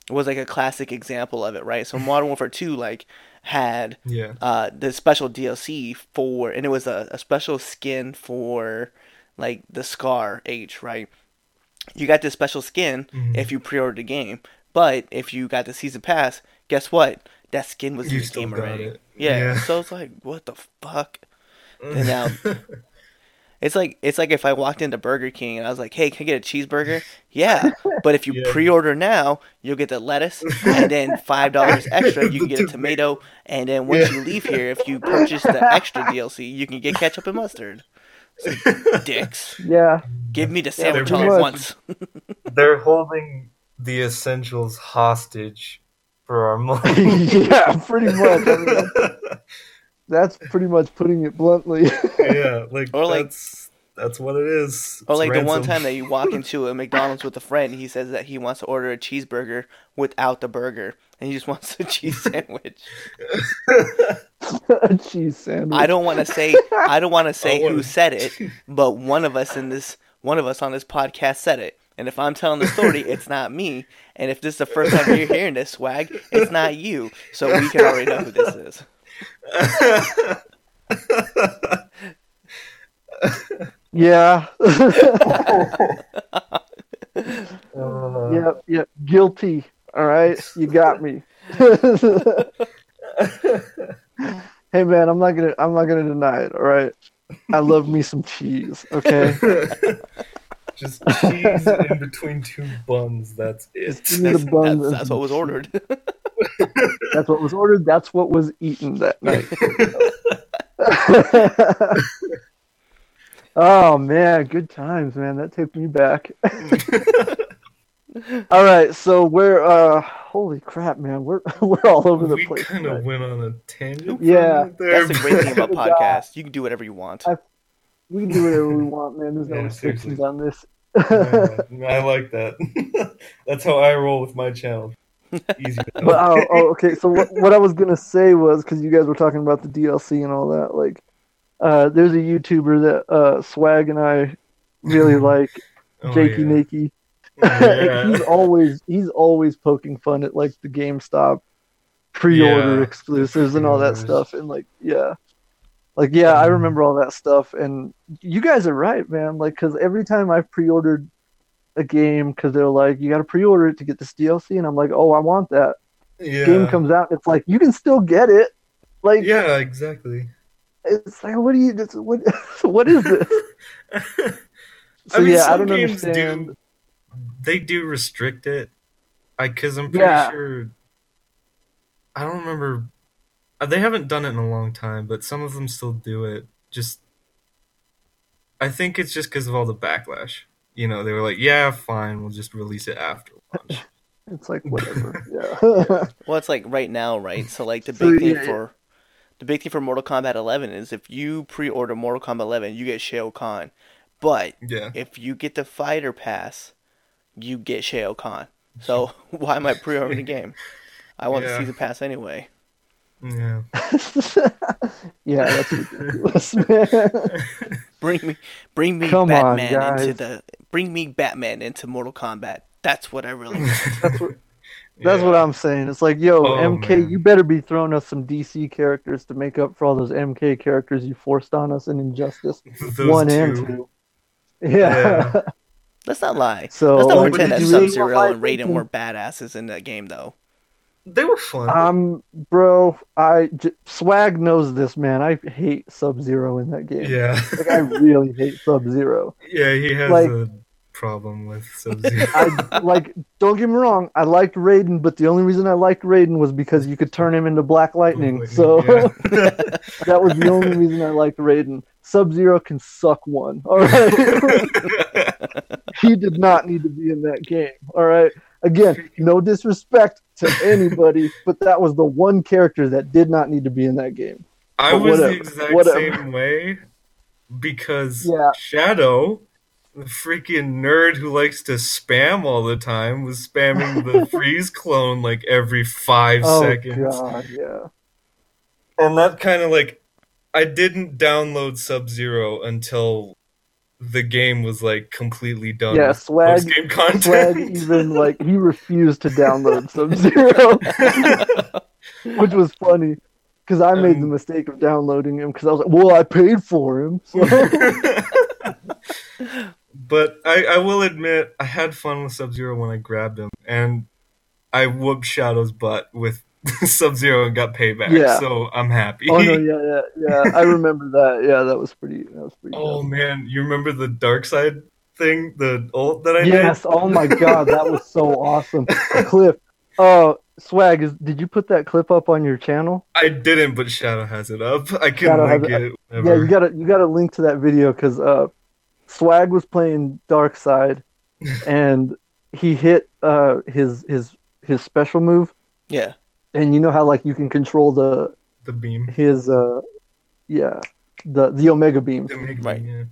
was like a classic example of it, right? So Modern Warfare Two like had Yeah. uh the special DLC for and it was a, a special skin for like the Scar H, right? You got this special skin Mhm. if you pre-ordered the game, but if you got the season pass, guess what? That skin was You in the game already. Yeah. Yeah. So it's like, what the fuck? And now it's like it's like if I walked into Burger King and I was like, "Hey, can I get a cheeseburger?" Yeah, but if you Yeah. pre-order now, you'll get the lettuce and then five dollars extra. You can get a tomato, and then once Yeah. you leave here, if you purchase the extra DLC, you can get ketchup and mustard. Like, dicks, yeah, give me the sandwich pretty all at once. They're holding the essentials hostage for our money. yeah, pretty much. I mean, that's pretty much putting it bluntly. yeah, like Or, like- that's that's what it is. Or It's like the one time that you walk into a McDonald's with a friend, he says that he wants to order a cheeseburger without the burger, and he just wants a cheese sandwich. a cheese sandwich. I don't want to say I don't want to say who said it, but one of us in this one of us on this podcast said it. And if I'm telling the story, it's not me. And if this is the first time you're hearing this swag, it's not you. So we can already know who this is. Yeah. Uh, yep. Yep. Guilty. All right. You got me. hey man, I'm not gonna. I'm not gonna deny it. All right. I love me some cheese. Okay. Just cheese in between two buns. That's it. Give me the That's, buns that's, that's what was ordered. That's what was ordered. That's what was eaten that night. oh man, good times, man. That took me back. all right, so we're uh holy crap, man. We're we're all over the we place. kind of went on a tangent. Yeah. there, That's the great thing about Yeah. podcasts. You can do whatever you want. I- We can do whatever we want, man. There's no Yeah, restrictions seriously. on this. Yeah, I like that. That's how I roll with my channel. Easy. But oh, oh, okay. So what, what I was gonna say was because you guys were talking about the DLC and all that. Like, uh, there's a YouTuber that uh, Swag and I really like, Oh, Jakey yeah. Nakey. Yeah. he's always he's always poking fun at like the GameStop pre-order Yeah, exclusives and all that stuff. And like, yeah, like yeah, I Mhm. remember all that stuff. And you guys are right, man. Like, because every time I've pre-ordered a game, because they're like, you got to pre-order it to get this DLC, and I'm like, oh, I want that. yeah. game comes out, it's like you can still get it. Like Yeah, exactly. it's like what do you this, what what is this? So I mean, yeah, I don't games understand. do. They do restrict it, because I'm pretty Yeah. sure. I don't remember. Uh, They haven't done it in a long time, but some of them still do it. Just, I think it's just because of all the backlash. You know, they were like, "Yeah, fine, we'll just release it after launch." It's like whatever. Yeah. Well, it's like right now, right? So like the So, big thing yeah, for the big thing for Mortal Kombat 11 is if you pre-order Mortal Kombat 11, you get Shao Kahn. But yeah, if you get the fighter pass, you get Shao Kahn. So why am I pre-ordering the game? I want the Yeah. season pass anyway. Yeah. yeah, that's ridiculous, man. Bring me, bring me Come on, Batman into the, bring me Batman into Mortal Kombat. That's what I really want. That's what that's Yeah. what I'm saying. It's like, yo, Oh, MK, man. you better be throwing us some DC characters to make up for all those MK characters you forced on us in Injustice Those one two. and two. Yeah. Let's not lie. So, Let's not like, pretend that did you really Sub Zero and Raiden were badasses in that game, though. They were fun. um, bro, I j- swag knows this man. I hate Sub Zero in that game. yeah, Like I really hate Sub Zero. yeah, he has Like- a problem with Sub Zero. I like. Don't get me wrong. I liked Raiden, but the only reason I liked Raiden was because you could turn him into Black Lightning. So that was the only reason I liked Raiden. Sub Zero can suck one. All right. he did not need to be in that game. All right. Again, no disrespect to anybody, but that was the one character that did not need to be in that game. I But was whatever, the exact whatever. same way because Yeah. Shadow, the freaking nerd who likes to spam all the time, was spamming the freeze clone like every five Oh seconds. god, yeah. And that kind of like, I didn't download Sub Zero until the game was like completely done. Yeah, Swag. Swag even like he refused to download Sub Zero, which was funny because I made the Um, mistake of downloading him because I was like, well, I paid for him. So. but I, I will admit I had fun with Sub Zero when I grabbed him, and I whooped Shadow's butt with Sub Zero and got payback. Yeah. So I'm happy. oh no, yeah, yeah, yeah. I remember that. Yeah, that was pretty. That was pretty. Oh dope. man, you remember the dark side thing, the ult that I did? Yes. Oh my god, that was so awesome. Cliff. Oh, swag is. Did you put that clip up on your channel? I didn't, but Shadow has it up. I can Shadow has link it it. Yeah, whenever. you gotta you gotta link to that video because uh, Swag was playing Dark Side, and he hit uh his his his special move, Yeah. And you know how like you can control the the beam. his uh yeah the the Omega beam. The big Right. beam, yeah.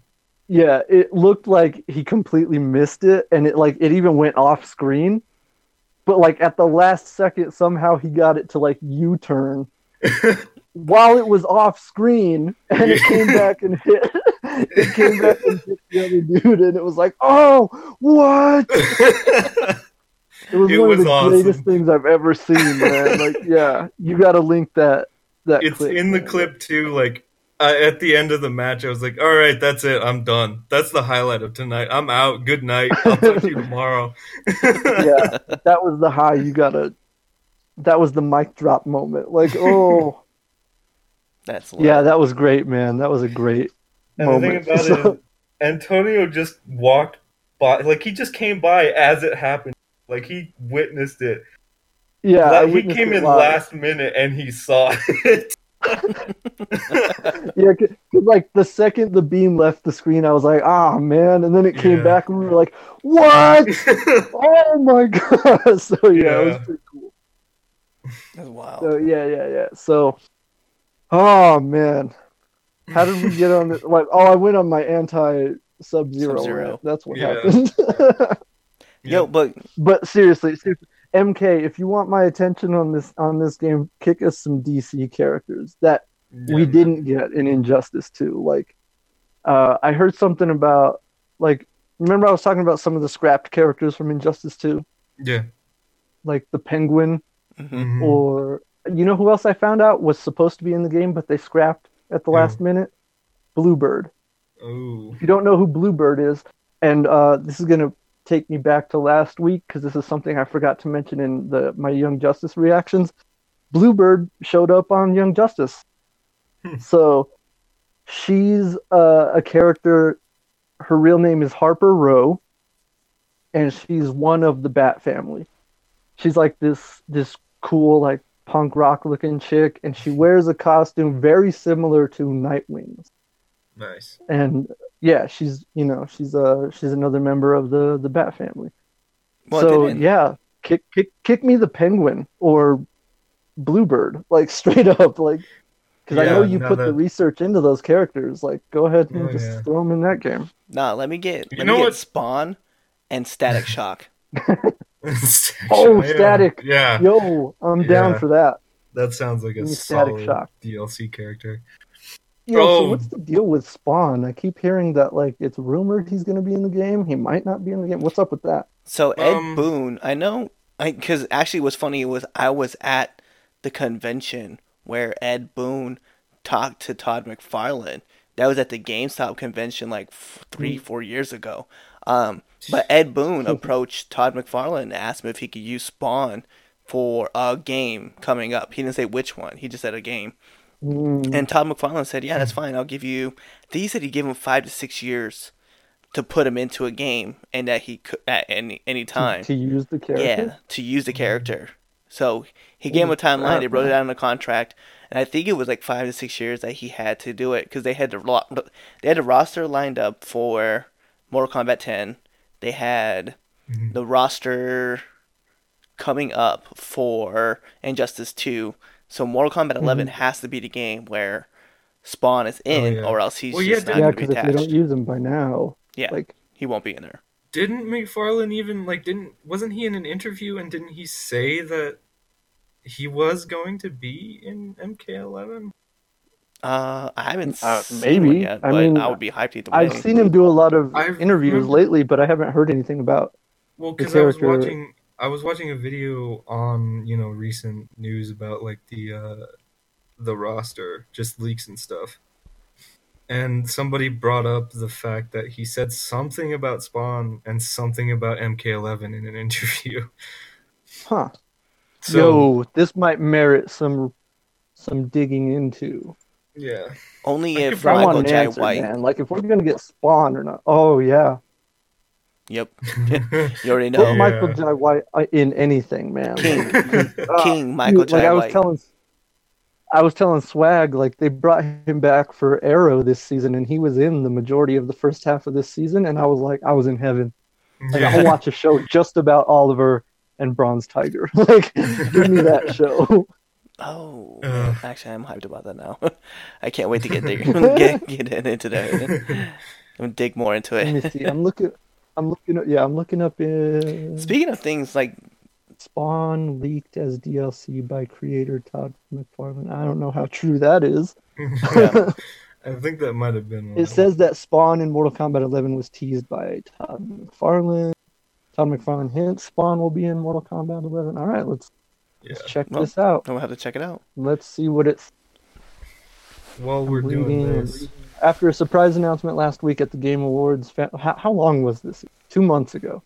Yeah, it looked like he completely missed it, and it like it even went off screen. But like at the last second, somehow he got it to like U turn while it was off screen, and it came back and hit. It came back and hit the other dude, and it was like, oh, what? It was It one was of the awesome. greatest things I've ever seen, man. Like, yeah, you got to link that. That it's clip, in the man. clip too. Like uh, at the end of the match, I was like, "All right, that's it. I'm done. That's the highlight of tonight. I'm out. Good night. I'll talk to you tomorrow." yeah, that was the high. You gotta. That was the mic drop moment. Like, oh, That's yeah, that was great, man. That was a great And the moment. thing about So- it is, Antonio just walked by, like he just came by as it happened. Like he witnessed it. yeah, I he came in live. last minute and he saw it. Yeah, cause, 'cause, like the second the beam left the screen, I was like, ah, man, and then it came Yeah. back, and we were like, what? oh my god! So yeah, it was Yeah. pretty cool. That's wild. So yeah, yeah, yeah. So, oh man, how did we get on? The, like, oh, I went on my anti Sub Zero. Sub-Zero. That's what Yeah. happened. Yo, but but seriously, seriously, MK, if you want my attention on this on this game, kick us some DC characters that we didn't get in Injustice 2. Like, uh, I heard something about like. Remember, I was talking about some of the scrapped characters from Injustice 2, Yeah. like the Penguin, mhm. Mhm. or you know who else I found out was supposed to be in the game, but they scrapped at the Who? last minute. Bluebird. Oh. If you don't know who Bluebird is, and uh, this is gonna take me back to last week because this is something I forgot to mention in the my Young Justice reactions. Bluebird showed up on Young Justice, Hmm. so she's uh, a character. Her real name is Harper Row, and she's one of the Bat family. She's like this this cool like punk rock looking chick, and she wears a costume very similar to Nightwing's Nice. and yeah, she's you know she's uh she's another member of the the Bat family. Well, so yeah, kick kick kick me the Penguin or Bluebird, like straight up, like because I know you now put the research into those characters. Like, go ahead and Oh, just yeah. throw them in that game. Nah, let me get You let know me get what? Spawn and Static Shock. Oh, Yeah. Static. Yeah. Yo, I'm down Yeah. for that. That sounds like a Give Static solid Shock. DLC character. Yo, so Oh. what's the deal with Spawn? I keep hearing that like it's rumored he's gonna be in the game. He might not be in the game. What's up with that? So Ed Um, Boon, I know, because actually, what's funny was I was at the convention where Ed Boon talked to Todd McFarlane That was at the GameStop convention like f- three, four years ago. Um, but Ed Boon approached Todd McFarlane and asked him if he could use Spawn for a game coming up. He didn't say which one. He just said a game. Mm, And Todd McFarlane said, "Yeah, that's fine. I'll give you." He said he gave him five to six years to put him into a game, and that he could at any any time. to use the character. Yeah, to use the character. So he gave him a timeline. They wrote it out in a contract, and I think it was like five to six years that he had to do it because they had the they had a roster lined up for Mortal Kombat 10. They had Mhm. the roster coming up for Injustice 2. So Mortal Kombat 11 has to be the game where Spawn is in, yeah. or else he's Well, yeah, just did- not Yeah, going to be because if they don't use them by now, Yeah, like he won't be in there. Didn't McFarlane even like didn't wasn't he in an interview and didn't he say that he was going to be in MK11? Uh, I haven't Uh, seen maybe. one yet, I but mean, I would be hyped either I've seen him do a lot of I've interviews remember- lately, but I haven't heard anything about. Well, because I was character- watching, I was watching a video on you know recent news about like the uh, the roster, just leaks and stuff, and somebody brought up the fact that he said something about Spawn and something about MK11 in an interview. Huh. So Yo, this might merit some some digging into. yeah, Only if I Michael want an Jai answer, White. man. Like if we're gonna get Spawn or not. Oh yeah, Yep, you already put know. Yeah. Michael Jai White uh, in anything, man. King, Uh, King Michael dude, like Jai I was telling, I was telling Swag like they brought him back for Arrow this season, and he was in the majority of the first half of this season, and I was like, I was in heaven. Like I'll watch a show just about Oliver and Bronze Tiger. like, give me that show. Oh, Ugh. actually, I'm hyped about that now. I can't wait to get there, get get in- into that, and dig more into Let me it. see. I'm looking. I'm looking. Up, yeah, I'm looking up in Speaking of things like, Spawn leaked as DLC by creator Todd McFarlane. I don't know how true that is. yeah, I think that might have been. One. It says that Spawn in Mortal Kombat 11 was teased by Todd McFarlane. Todd McFarlane hints Spawn will be in Mortal Kombat 11. All right, let's, Yeah. let's check Well- this out. we'll have to check it out. Let's see what it's While we're reading doing and this, After a surprise announcement last week at the Game Awards, fa- how, how long was this? Two months ago.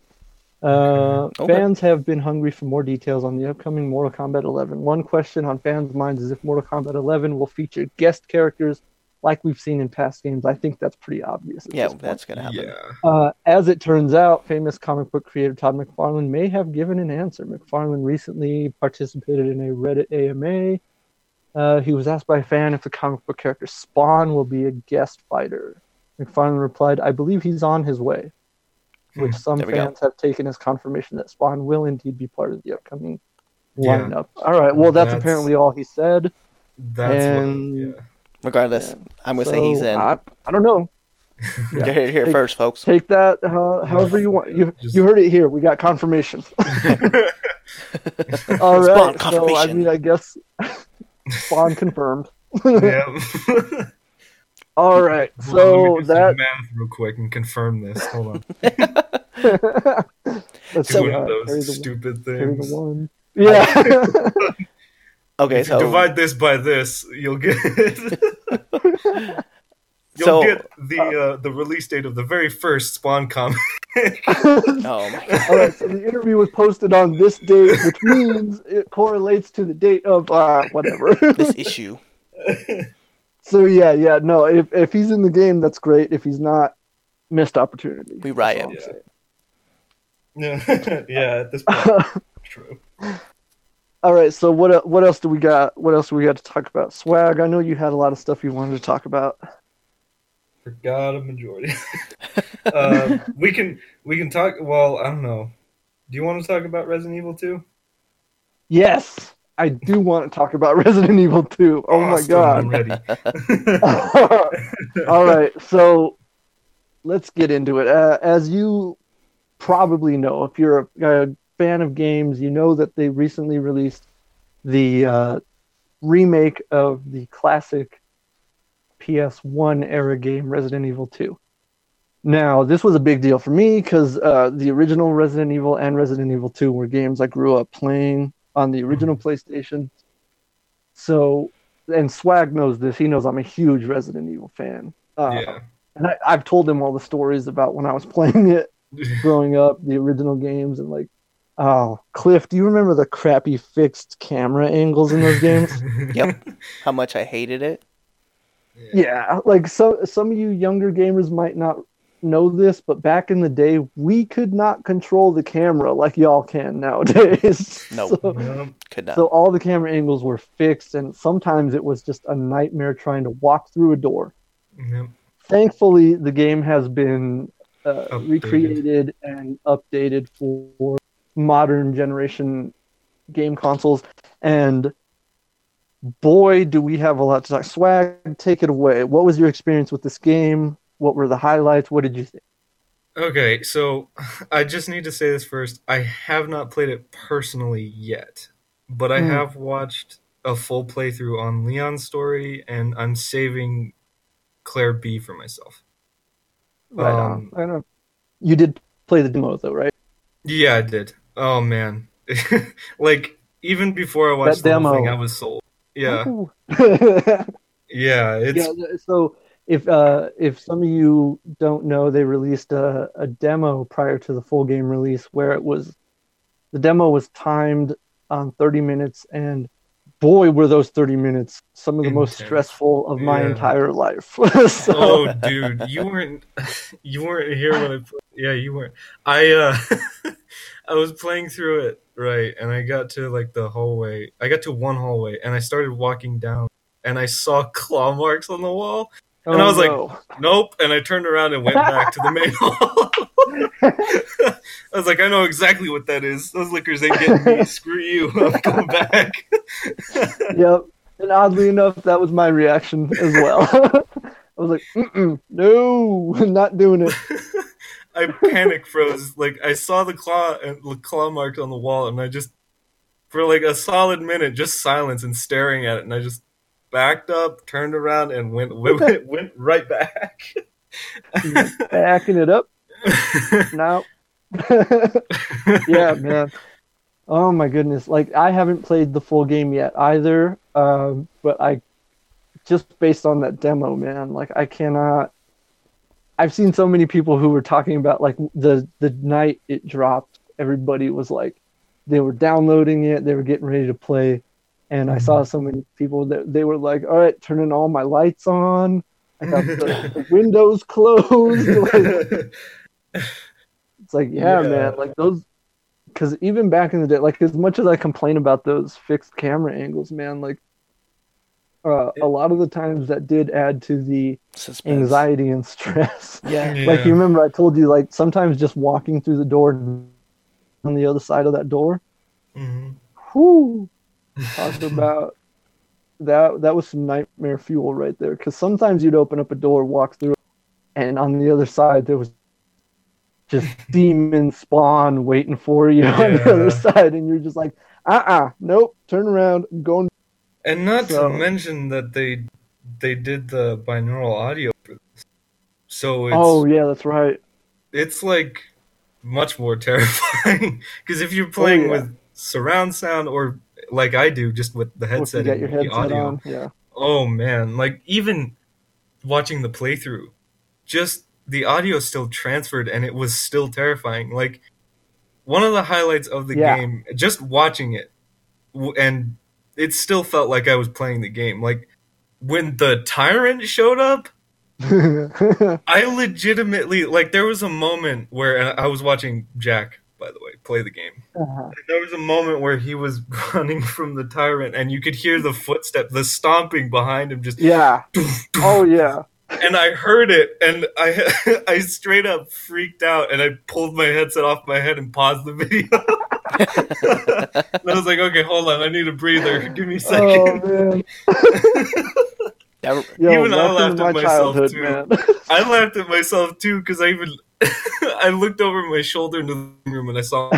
Uh, Okay. Fans have been hungry for more details on the upcoming Mortal Kombat 11. One question on fans' minds is if Mortal Kombat 11 will feature guest characters like we've seen in past games. I think that's pretty obvious. Yeah, that's gonna happen. yeah, Uh, as it turns out, famous comic book creator Todd McFarlane may have given an answer. McFarlane recently participated in a Reddit AMA. Uh, he was asked by a fan if the comic book character Spawn will be a guest fighter. McFarlane replied, I believe he's on his way, which some There we go. fans have taken as confirmation that Spawn will indeed be part of the upcoming Yeah. lineup. All right, well, that's, That's- apparently all he said. that's And- what. Yeah. Regardless, I'm gonna say he's in. I, I don't know. You heard it here Take- first, folks. Take that uh, however you want. You, Just- you heard it here. We got confirmation. all right. Spawn right. So I mean, I guess Spawn confirmed. yeah. All right. Hold on, So let me do some that math real quick and confirm this. Hold on. let's So- see, One uh, of those carry the, stupid the things. one. Yeah. Okay, if you so divide this by this, you'll get you'll So- get the uh, the release date of the very first Spawn comic. oh my god, All right. So the interview was posted on this date, which means it correlates to the date of uh, whatever. this issue. so yeah, yeah. No, if if he's in the game, that's great. If he's not, missed opportunity. We riot. Yeah. yeah, yeah. At this point, true. All right, so what what else do we got? What else do we got to talk about? Swag. I know you had a lot of stuff you wanted to talk about. Forgot a majority. uh, we can we can talk. Well, I don't know. Do you want to talk about Resident Evil 2? Yes, I do want to talk about Resident Evil 2. Oh my Awesome, I'm god. ready. All right, so let's get into it. Uh, as you probably know, if you're a, a fan of games, you know that they recently released the uh, remake of the classic PS1 era game Resident Evil 2. Now, this was a big deal for me because uh, the original Resident Evil and Resident Evil 2 were games I grew up playing on the original PlayStation. So, and Swag knows this. He knows I'm a huge Resident Evil fan. Uh, yeah. And I, I've told him all the stories about when I was playing it growing up, the original games, and like, oh, Cliff, do you remember the crappy fixed camera angles in those games? Yep. How much I hated it. Yeah, like some some of you younger gamers might not know this, but back in the day, we could not control the camera like y'all can nowadays. Nope. So, Yep. Could not. so all the camera angles were fixed, and sometimes it was just a nightmare trying to walk through a door. Yep. Thankfully, the game has been uh, recreated and updated for modern generation game consoles, and boy, do we have a lot to talk. Swag, take it away. What was your experience with this game? What were the highlights? What did you think? Okay, so I just need to say this first. I have not played it personally yet, but I Hmm. have watched a full playthrough on Leon's story, and I'm saving Claire B for myself. Right on. Um, I. Know. You did play the demo though, right? Yeah, I did. Oh man, like even before I watched That the whole thing, demo. I was sold. Yeah, yeah, it's yeah. So if uh, if some of you don't know, they released a, a demo prior to the full game release where it was the demo was timed on 30 minutes, and boy, were those 30 minutes some of the most stressful of my Yeah. entire life. so, oh dude you weren't you weren't here when i yeah you weren't i uh i was playing through it right and i got to like the hallway. I got to one hallway and i started walking down and i saw claw marks on the wall. Oh, and I oh, was like, nope and i turned around and went back to the main hall. I was like i know exactly what that is. Those Lickers ain't getting me. Screw you. I'm going back. Yep. And oddly enough, that was my reaction as well. I was like, no, not doing it. I panic froze. Like I saw the claw and the claw marks on the wall, and I just for like a solid minute just silence and staring at it, and I just backed up, turned around, and went went, went right back. Backing it up now. yeah, man. Oh my goodness! Like I haven't played the full game yet either, um, but I just based on that demo, man. Like I cannot. I've seen so many people who were talking about like the the night it dropped. Everybody was like, they were downloading it, they were getting ready to play, and I saw mm-hmm. so many people that they were like, "All right, turning all my lights on. I got the, the windows closed." like, it's like, yeah, Yeah. man, like those, because even back in the day, like as much as I complain about those fixed camera angles, man, like uh, a lot of the times that did add to the Suspense. anxiety and stress. Yeah. Like you remember, I told you, like sometimes just walking through the door on the other side of that door, Mhm. whoo, talk about that. That was some nightmare fuel right there. Because sometimes you'd open up a door, walk through, and on the other side there was just demon spawn waiting for you on the other side, and you're just like, uh, uh nope, turn around, I'm going. And not So- to mention that they they did the binaural audio for this, so it's oh yeah, that's right. it's like much more terrifying because if you're playing Oh, yeah. with surround sound or like I do, just with the Once you headset get your and the headset audio. on, yeah. Oh man, like even watching the playthrough, just the audio still transferred and it was still terrifying. Like one of the highlights of the Yeah. game, just watching it, and it still felt like I was playing the game. Like when the tyrant showed up, I legitimately like there was a moment where I was watching Jack, by the way, play the game. Uh-huh. There was a moment where he was running from the tyrant, and you could hear the footstep, the stomping behind him, just Yeah. Oh yeah. and I heard it, and I I straight up freaked out, and I pulled my headset off my head and paused the video. And I was like, okay, hold on, I need a breather. Give me a Oh second. man. That, Yo, Even I laughed at my myself, too. man. I laughed at myself too because I even I looked over my shoulder into the living room and I saw.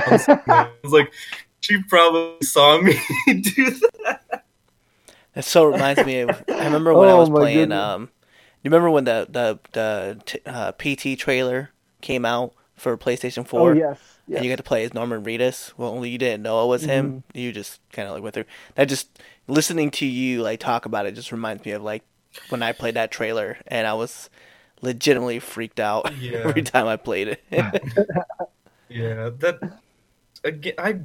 I was like, she probably saw me do that. that so reminds me of. I remember when I Oh, was playing. goodness. Um, you remember when the the the t- uh, PT trailer came out for PlayStation oh Four? Yes. And you got to play as Norman Reedus. Well, only you didn't know it was him. Mm-hmm. You just kind of like went through that. Just listening to you like talk about it just reminds me of like when I played that trailer, and I was legitimately freaked out Yeah. every time I played it. Yeah, that again. I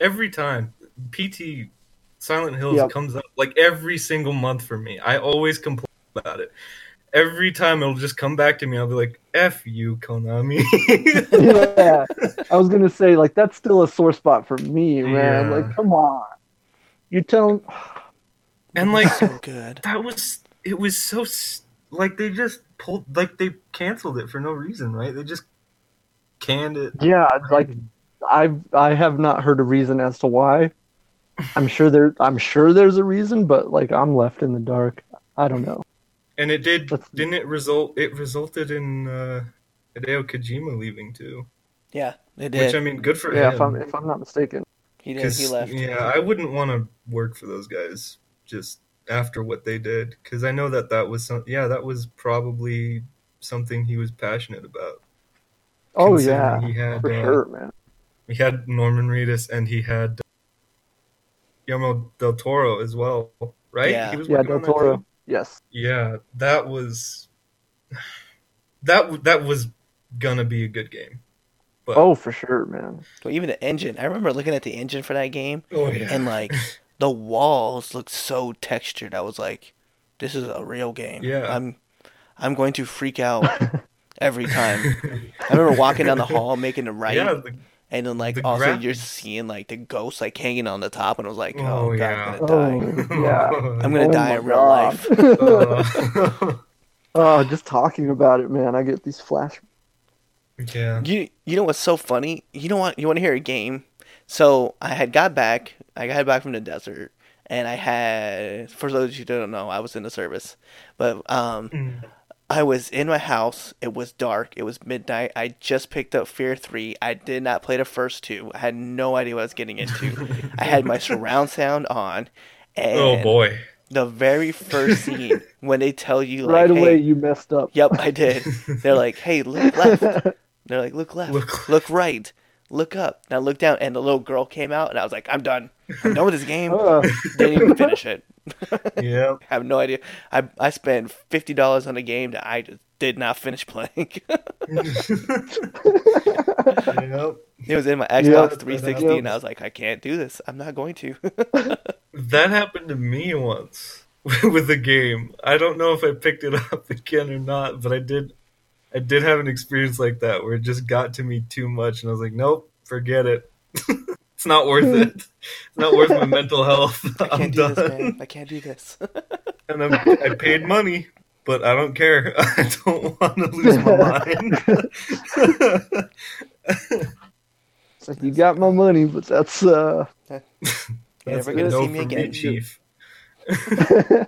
every time PT Silent Hills Yep. comes up like every single month for me. I always complain about it. Every time it'll just come back to me. I'll be like, "F you, Konami." yeah, I was gonna say like that's still a sore spot for me, man. Yeah. Like, come on, you tell and like so good. that was it was so like they just pulled like they canceled it for no reason, right? They just canned it. yeah, like I've I have not heard a reason as to why. I'm sure there I'm sure there's a reason, but like I'm left in the dark. I don't know. And it did Let's- didn't it result it resulted in uh Hideo Kojima leaving too. Yeah, it did. Which. I mean good for Yeah, him. if I'm if I'm not mistaken. he did. 'Cause, He left. Yeah, I wouldn't want to work for those guys just after what they did because I know that that was some. Yeah, that was probably something he was passionate about. Oh yeah, he had for uh, sure, man. he had Norman Reedus and he had Guillermo del Toro as well, right? Yeah. He was Yeah, working Del on Toro. Too? Yes. Yeah, that was that that was gonna be a good game. But Oh, for sure, man. Well, even the engine. I remember looking at the engine for that game, oh yeah, and like the walls looked so textured. I was like, "This is a real game." Yeah. I'm, I'm going to freak out every time. I remember walking down the hall, making a right, yeah, the, and then like the also graphics. you're seeing like the ghost like hanging on the top, and I was like, Oh, "Oh, god, yeah. I'm gonna die. Oh, yeah. I'm gonna Oh die my in real God. life." Uh, Oh, just talking about it, man. I get these flash. yeah. You you know what's so funny? You know what? You want to hear a game? So I had got back. I got back from the desert, and I had. For those of you who don't know, I was in the service, but um, Mm. I was in my house. It was dark. It was midnight. I just picked up Fear Three. I did not play the first two. I had no idea what I was getting into. I had my surround sound on, oh, and Oh boy. the very first scene when they tell you like, right hey, away, you messed up. Yep, I did. They're like, "Hey, look left." They're like, "Look left. Look Look, right. Look up." And I looked down, and the little girl came out, and I was like, "I'm done. I'm done with this game." Uh, Didn't even finish it. yeah. I have no idea. I I spent fifty dollars on a game that I just did not finish playing. Yep. it was in my Xbox that 360, and I was like, "I can't do this. I'm not going to." That happened to me once with a game. I don't know if I picked it up again or not, but I did. I did have an experience like that where it just got to me too much, and I was like, "Nope, forget it. It's not worth it. It's not worth my mental health. I I'm can't do this, man. I can't do this. And I'm, I paid money, but I don't care. I don't want to lose my mind. it's like you got my money, but that's uh. You're That's never gonna no see me from again. Chief. I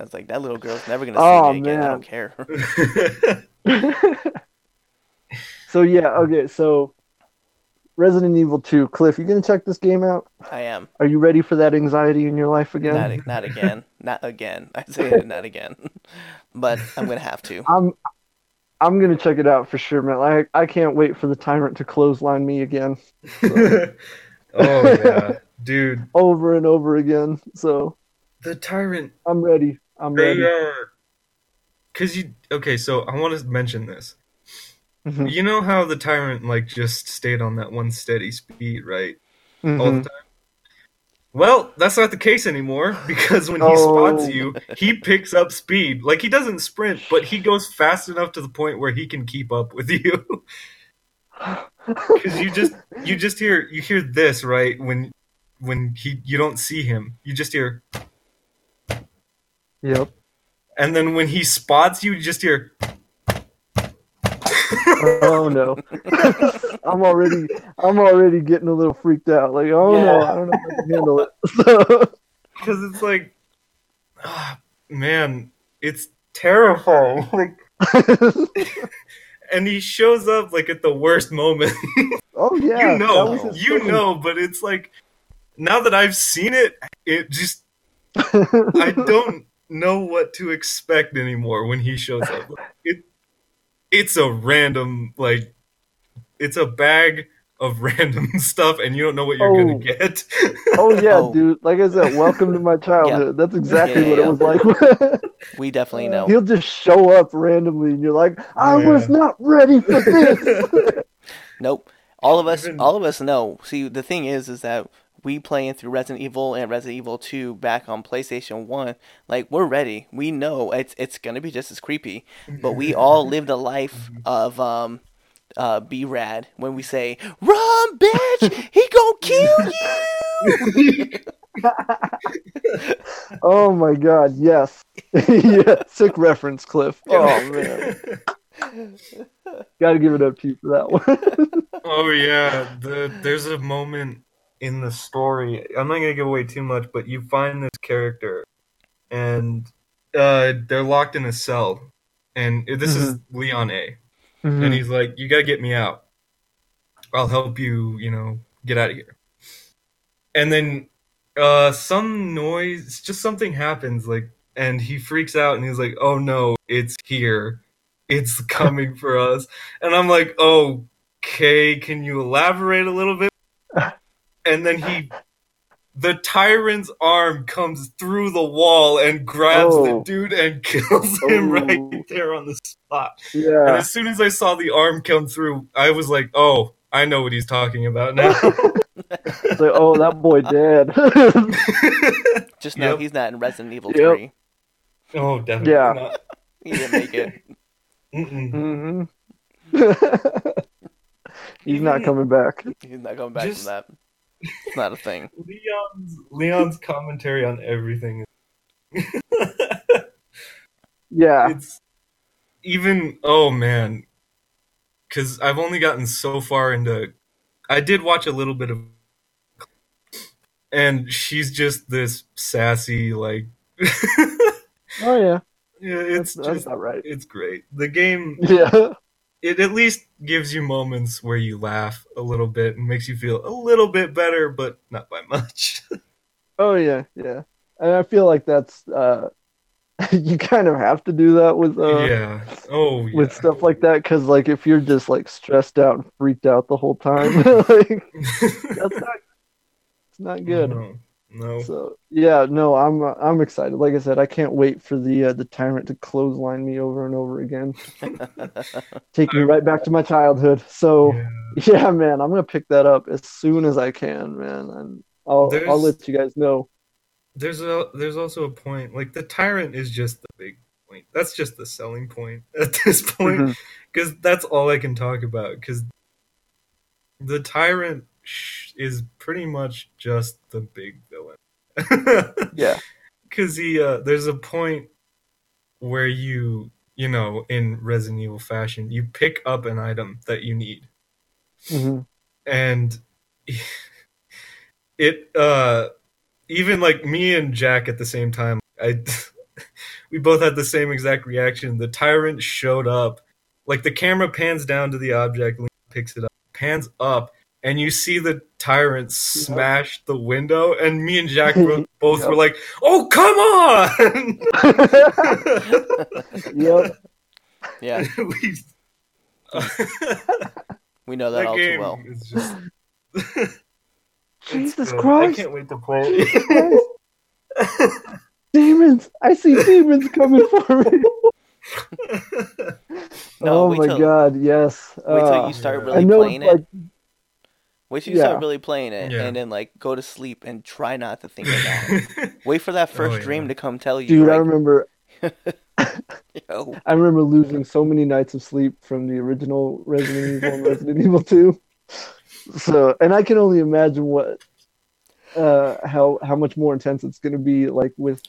was like, "That little girl's never gonna see Oh, me again. I don't care." so yeah, okay. So Resident Evil 2, Cliff, you gonna check this game out? I am. Are you ready for that anxiety in your life again? Not, not again. Not again. I say it, not again. But I'm gonna have to. I'm I'm gonna check it out for sure, man. Like I can't wait for the tyrant to clothesline me again, oh yeah, dude. over and over again. So The tyrant I'm ready. I'm They ready. are, cause you okay. So I want to mention this. Mhm. You know how the tyrant like just stayed on that one steady speed, right, all Mhm. the time. Well, that's not the case anymore because when he Oh. spots you, he picks up speed. Like he doesn't sprint, but he goes fast enough to the point where he can keep up with you. Because you just you just hear you hear this right when when he you don't see him, you just hear, Yep. and then when he spots you, you just hear. Oh no. I'm already I'm already getting a little freaked out. Like, oh no, Yeah. I don't know how to handle it. So because it's like, ah, man, it's terrifying. Like, and he shows up like at the worst moment. Oh yeah. you know, you thing. know, but it's like now that I've seen it, it just I don't know what to expect anymore when he shows up. It it's a random like it's a bag of random stuff, and you don't know what you're Oh. gonna get. Oh yeah, Oh. dude. Like I said, welcome to my childhood. That's exactly Yeah, what yeah, it was like. We definitely uh, know. He'll just show up randomly, and you're like, I Yeah. was not ready for this. Nope. All of us, Even- all of us know. See, the thing is, is that we playing through Resident Evil and Resident Evil Two back on PlayStation One. Like we're ready. We know it's it's gonna be just as creepy. But we all lived a life of um, uh, be rad when we say, "Run, bitch! He gonna kill you!" oh my god, yes. yeah, sick reference, Cliff. Oh man, gotta give it up to you for that one. Oh yeah, the there's a moment in the story. I'm not gonna give away too much, but you find this character, and uh, they're locked in a cell, and this is Leon A. Mm-hmm. and he's like, "You gotta get me out. I'll help you. You know, get out of here." And then, uh, some noise, just something happens, like, and he freaks out, and he's like, "Oh no, it's here, it's coming for us." And I'm like, "Okay, can you elaborate a little bit?" And then he. The tyrant's arm comes through the wall and grabs the Oh. dude and kills him Oh. right there on the spot. Yeah. And as soon as I saw the arm come through, I was like, "Oh, I know what he's talking about now." It's like, oh, that boy dead. Just know Yep. he's not in Resident Evil Yep. Three. oh, definitely Yeah. not. He didn't make it. Mm-mm. hmm He's not coming back. He's not coming back Just- from that. It's not a thing. Leon's Leon's commentary on everything. Yeah. it's even oh man, because I've only gotten so far into. I did watch a little bit of, and she's just this sassy like. Oh yeah. yeah, it's That's, that's not right. it's great. The game Yeah. It at least gives you moments where you laugh a little bit and makes you feel a little bit better, but not by much. Oh yeah. Yeah. And I feel like that's uh, you kind of have to do that with uh, yeah. Oh yeah. with stuff like that because like if you're just like stressed out and freaked out the whole time, like that's not it's not good. No. No. So yeah, no, I'm uh, I'm excited. Like I said, I can't wait for the uh, the tyrant to clothesline me over and over again, take me right back to my childhood. So Yeah. yeah, man, I'm gonna pick that up as soon as I can, man, and I'll There's- I'll let you guys know. There's a there's also a point like the tyrant is just the big point. That's just the selling point at this point because that's all I can talk about because the tyrant is pretty much just the big villain. Yeah. because he uh, there's a point where you you know in Resident Evil fashion you pick up an item that you need hmm and it uh even like me and Jack at the same time I we both had the same exact reaction the tyrant showed up like the camera pans down to the object picks it up pans up and you see the tyrant smash the window and me and Jack both Yep. were like oh come on yep. Yeah, we, we know that, that all too well. is just Jesus good. Christ! I can't wait to play it. Demons! I see demons coming for me. No, oh my till- god, yes. Wait till Uh, you start really I know, playing like, it. Wait till you start really playing it, Yeah. and then like go to sleep and try not to think about it. Wait for that first Oh, yeah. dream to come tell you. dude, I remember, Yo, I remember losing so many nights of sleep from the original Resident Evil and Resident Evil Two. So, and I can only imagine what, uh, how how much more intense it's going to be, like with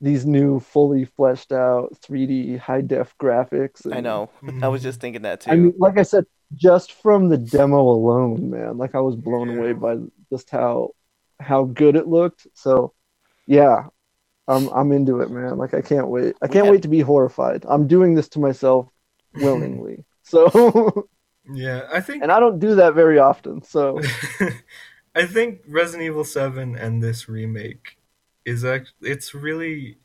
these new, fully fleshed out 3D high def graphics. I and- know. I was just thinking that too. I mean, like I said, just from the demo alone, man, like I was blown Yeah. away by just how how good it looked. So, yeah, I'm I'm into it, man. Like I can't wait. I can't had- wait to be horrified. I'm doing this to myself willingly. so, yeah, I think and I don't do that very often. So, I think Resident Evil 7 and this remake is act it's really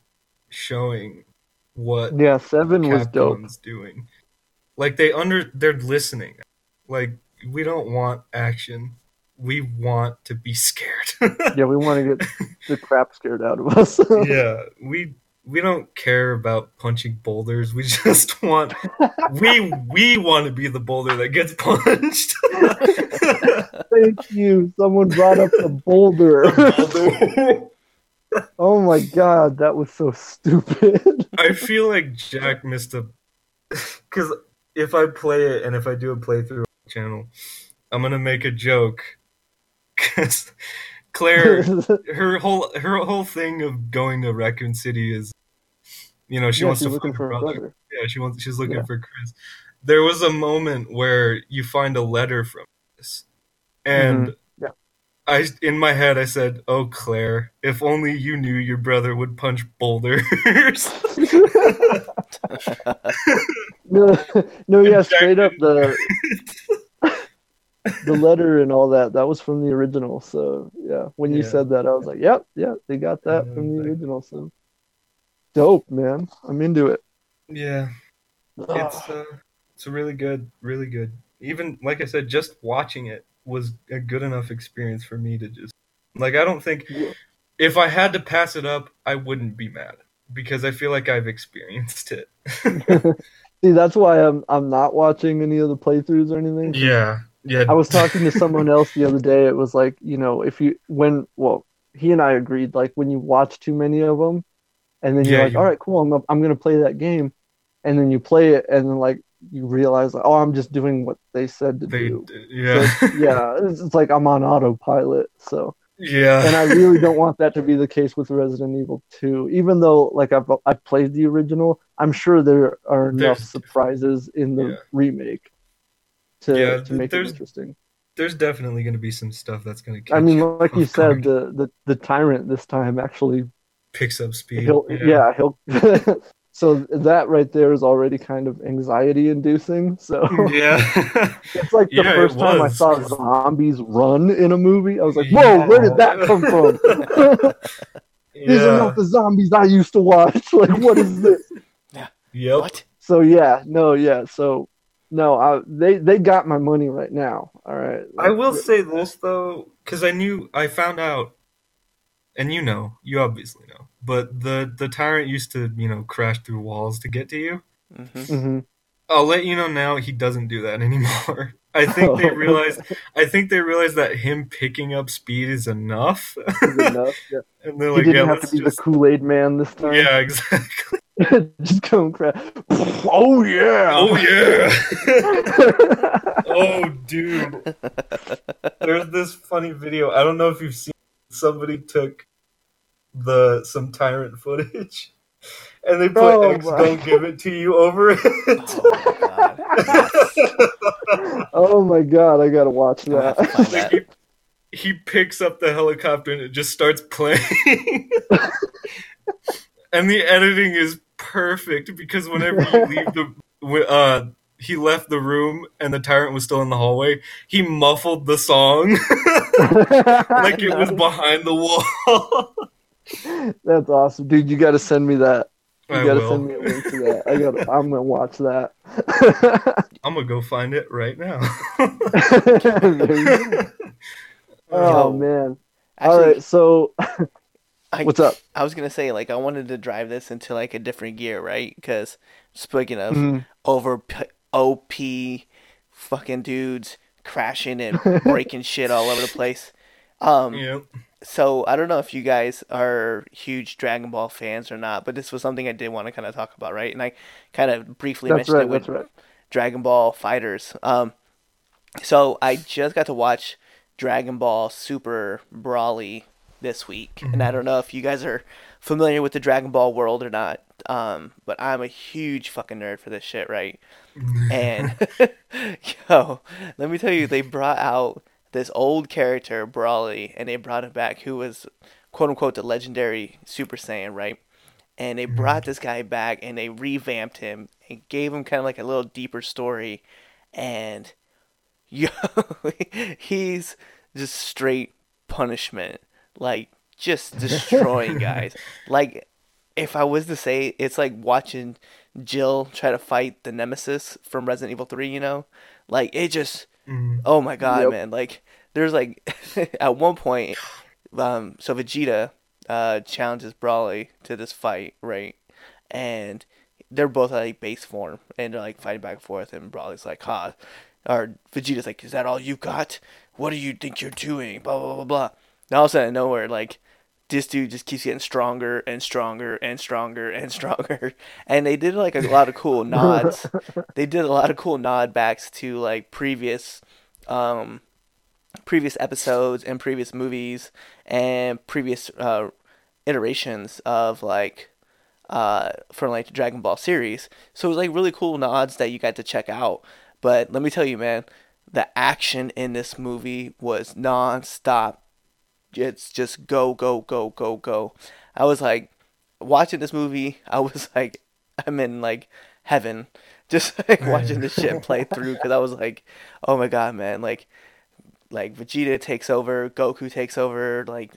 showing what yeah, seven was dope. Doing. Like they under they're listening. Like we don't want action. We want to be scared. Yeah, we want to get the crap scared out of us. yeah, we we don't care about punching boulders. We just want we we want to be the boulder that gets punched. Thank you. Someone brought up the boulder. Boulder. oh my god, that was so stupid. I feel like Jack missed a because if I play it and if I do a playthrough on the channel, I'm gonna make a joke because Claire, her whole her whole thing of going to Raccoon City is, you know, she Yeah, wants to find for her her brother. brother. Yeah, she wants she's looking Yeah. for Chris. There was a moment where you find a letter from Chris, and Mm-hmm. Yeah. I in my head I said, "Oh Claire, if only you knew your brother would punch boulders." no, no, yeah, straight up the the letter and all that. That was from the original. So yeah, when you Yeah. said that, I was like, yep, yeah, they got that Yeah, from the exactly. original. So dope, man. I'm into it. yeah, it's uh, it's really good, really good. Even like I said, just watching it was a good enough experience for me to just like. I don't think if I had to pass it up, I wouldn't be mad because I feel like I've experienced it. See, that's why I'm I'm not watching any of the playthroughs or anything. yeah, yeah. I was talking to someone else the other day. It was like, you know, if you when well, he and I agreed like when you watch too many of them, and then you're Yeah, like, you- all right, cool, I'm I'm gonna play that game, and then you play it, and then like you realize like, oh, I'm just doing what they said to They, do. yeah, So, yeah, it's, it's like I'm on autopilot. So, yeah. and I really don't want that to be the case with Resident Evil 2. Even though like I've I've played the original, I'm sure there are enough There's- surprises in the Yeah. remake to Yeah, to make it interesting. There's definitely going to be some stuff that's going to. I mean, like you said, the, the the tyrant this time actually picks up speed. he'll yeah, he'll so that right there is already kind of anxiety inducing. So yeah. it's like the Yeah, first time I saw zombies run in a movie. I was like, whoa, where did that come from? These are not the zombies I used to watch. Like, what is this? Yeah yep. What? So yeah, no, yeah, so no, I, they they got my money right now. All right, I will say this though, because I knew I found out, and you know, you obviously know, but the the tyrant used to you know crash through walls to get to you. hmm Mhm. I'll let you know now he doesn't do that anymore. I think they realized. I think they realized that him picking up speed is enough, Is enough. Yeah. and they're He like, didn't "Yeah, have to let's be just." the Kool Aid Man this time. Yeah, exactly. just come crash. Oh yeah. Oh yeah. oh dude. There's this funny video. I don't know if you've seen. Somebody took the some tyrant footage, and they put Oh, X my. don't give it to you over it. Oh my god. Oh my god, I gotta watch I'm gonna have to that. Like, he, he picks up the helicopter and it just starts playing. and the editing is perfect because whenever you leave the uh he left the room and the tyrant was still in the hallway, he muffled the song like it was behind the wall. That's awesome, dude. You gotta send me that. You I gotta will. send me a link to that. I gotta. I'm gonna watch that. I'm gonna go find it right now. There you go. Oh Yo, man. Actually, All right. So I, what's up? I was gonna say like I wanted to drive this into like a different gear, right? Because speaking of Mhm. over p- OP fucking dudes crashing and breaking shit all over the place. Um, yep. So I don't know if you guys are huge Dragon Ball fans or not, but this was something I did want to kind of talk about, right? And I kind of briefly That's mentioned right. it with right. Dragon Ball FighterZ. Um, so I just got to watch Dragon Ball Super Broly this week, and I don't know if you guys are familiar with the Dragon Ball world or not. Um, but I'm a huge fucking nerd for this shit, right? And yo, let me tell you, they brought out this old character Broly, and they brought him back, who was quote unquote the legendary Super Saiyan, right? And they brought this guy back, and they revamped him and gave him kind of like a little deeper story, and yo, he's just straight punishment, like just destroying guys. Like if I was to say, it's like watching Jill try to fight the Nemesis from Resident Evil Three. You know, like it just Mhm. Oh my god, Yep. man! Like there's like at one point, um, so Vegeta uh challenges Broly to this fight, right? And they're both at like base form, and they're like fighting back and forth, and Broly's like, "Ha," or Vegeta's like, "Is that all you got? What do you think you're doing?" Blah blah blah blah. And all of a sudden, nowhere, like this dude just keeps getting stronger and stronger and stronger and stronger. And they did like a lot of cool nods. They did a lot of cool nod backs to like previous um previous episodes and previous movies and previous uh iterations of like uh from like the Dragon Ball series. So it was like really cool nods that you got to check out. But let me tell you, man, the action in this movie was non-stop it's just go go go go go i was like watching this movie i was like i'm in like heaven just like watching this shit play through because i was like oh my god man like like vegeta takes over goku takes over like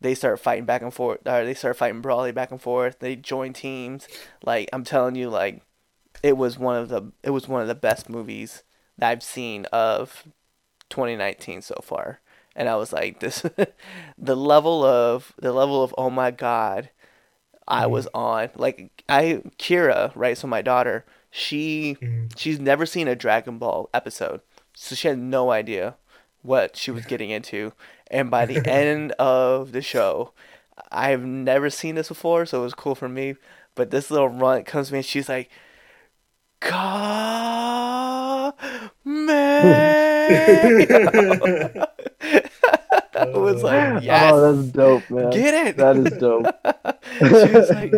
they start fighting back and forth or they start fighting broly back and forth they join teams like i'm telling you like it was one of the it was one of the best movies that i've seen of 2019 so far and I was like, this, the level of the level of oh my god, I was on. Like I Kira, right? So my daughter, she Mhm. she's never seen a Dragon Ball episode, so she had no idea what she was getting into. And by the end of the show, I've never seen this before, so it was cool for me. But this little runt comes to me, and she's like, "Ka I was uh. like, yes, Oh, that's dope, man. get it. That is dope. she was like,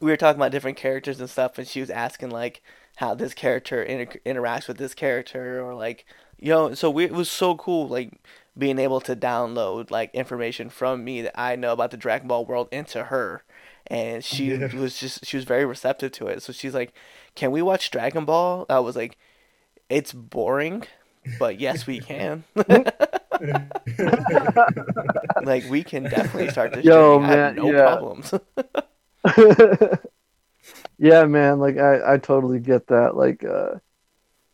we were talking about different characters and stuff, and she was asking like how this character inter- interacts with this character, or like, you know, so we, it was so cool, like being able to download like information from me that I know about the Dragon Ball world into her, and she Yeah. was just she was very receptive to it. So she's like, "Can we watch Dragon Ball?" I was like, "It's boring." But yes, we can. like we can definitely start this Yo, journey. Man, no yeah. problems. yeah, man. Like I, I totally get that. Like, uh,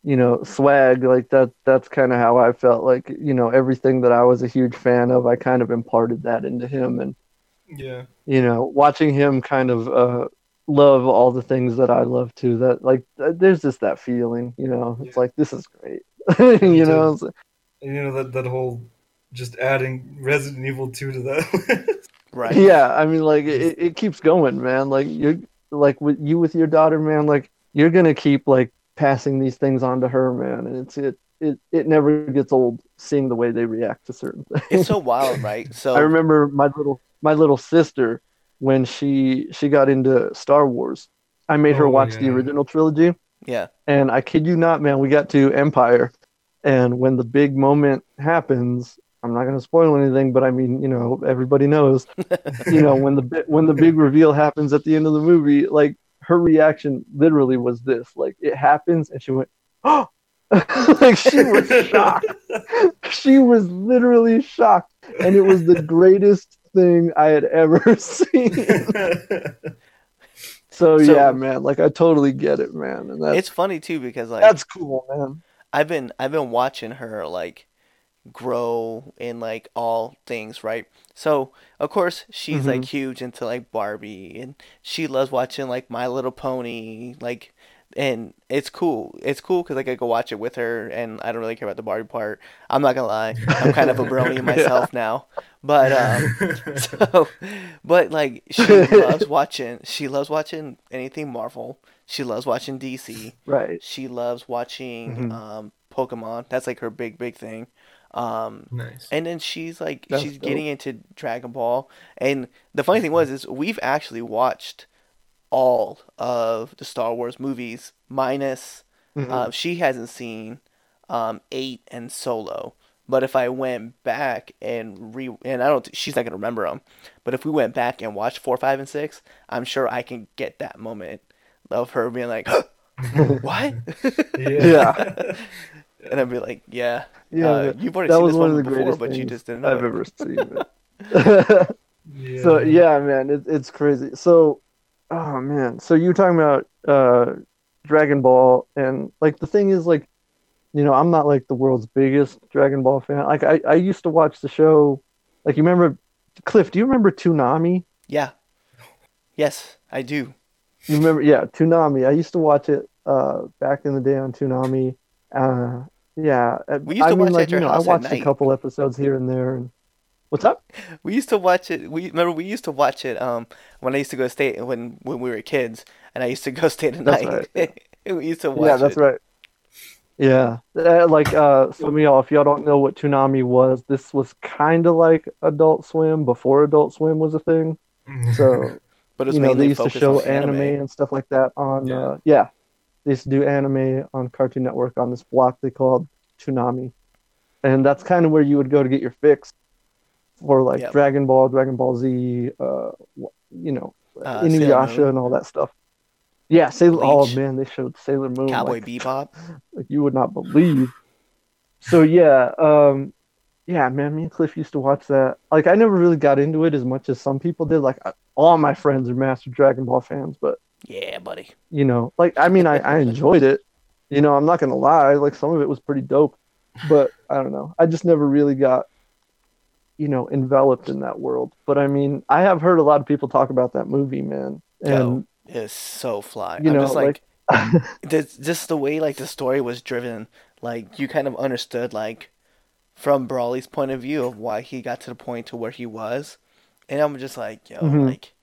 you know, swag. Like that. That's kind of how I felt. Like, you know, everything that I was a huge fan of, I kind of imparted that into him, and yeah. you know, watching him kind of uh, love all the things that I love too. That like, th- there's just that feeling. You know, it's Yeah. like this is great. you know, like- And, you know that that whole just adding Resident Evil 2 to that. right. yeah. I mean, like it, it keeps going, man. Like you're like with you with your daughter, man. Like you're gonna keep like passing these things on to her, man, and it's it. It, it never gets old seeing the way they react to certain things. It's so wild, right? So I remember my little my little sister when she she got into Star Wars. I made her Oh, watch the original trilogy, yeah, and I kid you not, man, we got to Empire, and when the big moment happens, I'm not going to spoil anything, but I mean, you know, everybody knows, you know, when the bi- when the big reveal happens at the end of the movie, like her reaction literally was this, like it happens, and she went, oh, like she was shocked. She was literally shocked, and it was the greatest thing I had ever seen. So, So- yeah, man, like I totally get it, man, and that's it's funny too because like that's cool, man. I've been I've been watching her like grow in like all things, right? So of course she's like huge into like Barbie and she loves watching like My Little Pony, like and it's cool. It's cool because like I go watch it with her and I don't really care about the Barbie part. I'm not gonna lie, I'm kind of a brony myself now, but um, so but like she loves watching. She loves watching anything Marvel. She loves watching DC. Right. She loves watching Mhm. um, Pokemon. That's like her big, big thing. Um, nice. and then she's like, That's she's dope. getting into Dragon Ball. And the funny thing was, is we've actually watched all of the Star Wars movies, minus Mhm. uh, she hasn't seen um, eight and Solo. But if I went back and re and I don't, she's not gonna remember them. But if we went back and watched four, five, and six, I'm sure I can get that moment of her being like, "What?" Yeah. and I'd be like, "Yeah, yeah, uh, you've already that seen was this one one of the before, greatest but you just didn't know I've it." ever seen. yeah. so yeah, man, it, it's crazy. So, oh man, so you were talking about uh, Dragon Ball, and like the thing is, like you know, I'm not like the world's biggest Dragon Ball fan. Like I, I used to watch the show. Like you remember, Cliff? Do you remember Toonami? Yeah. Yes, I do. You remember? Yeah, Toonami. I used to watch it uh, back in the day on Toonami. Uh, yeah, We used to I mean, watch it like you know, I watched a couple episodes here and there. And what's up? We used to watch it. We remember we used to watch it um when I used to go stay when when we were kids, and I used to go stay the That's night. we used to watch yeah, that's it. right. Yeah, uh, like uh, some of y'all, if y'all don't know what Toonami was, this was kind of like Adult Swim before Adult Swim was a thing. So But it was you know, they used to show on anime. and stuff like that on Yeah. uh, yeah, they used to do anime on Cartoon Network on this block they called Toonami, and that's kind of where you would go to get your fix for like Yep. Dragon Ball, Dragon Ball Z, uh, you know, Uh, Inuyasha and all that stuff. Yeah, Sailor. Oh man, they showed Sailor Moon. Cowboy like, Bebop. like you would not believe. So yeah, um, yeah, man, me and Cliff used to watch that. Like I never really got into it as much as some people did. Like I- all my friends are massive Dragon Ball fans, but Yeah, buddy. you know, like I mean, I, I enjoyed it. You know, I'm not gonna lie. Like some of it was pretty dope, but I don't know. I just never really got, you know, enveloped in that world. But I mean, I have heard a lot of people talk about that movie, man, and Yo, it's so fly. you I'm know, just like, like, this, just the way like the story was driven, like you kind of understood like from Broly's point of view of why he got to the point to where he was, and I'm just like, yo, Mhm. like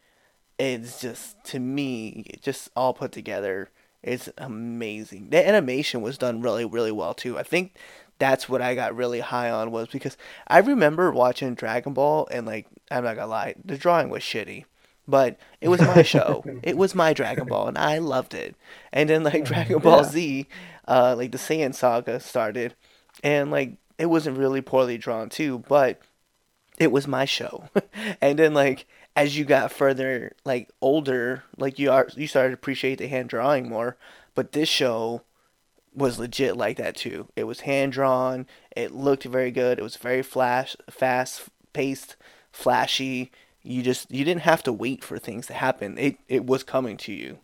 it's just to me, just all put together. It's amazing. The animation was done really, really well too. I think that's what I got really high on was because I remember watching Dragon Ball and like I'm not gonna lie, the drawing was shitty. But it was my show. it was my Dragon Ball and I loved it. And then like Dragon Ball Yeah. Z, uh like the Saiyan saga started and like it wasn't really poorly drawn too, but it was my show. and then like as you got further like older, like you are you started to appreciate the hand drawing more. But this show was legit like that too. It was hand drawn. It looked very good. It was very flash, fast paced, flashy. You just you didn't have to wait for things to happen. It it was coming to you,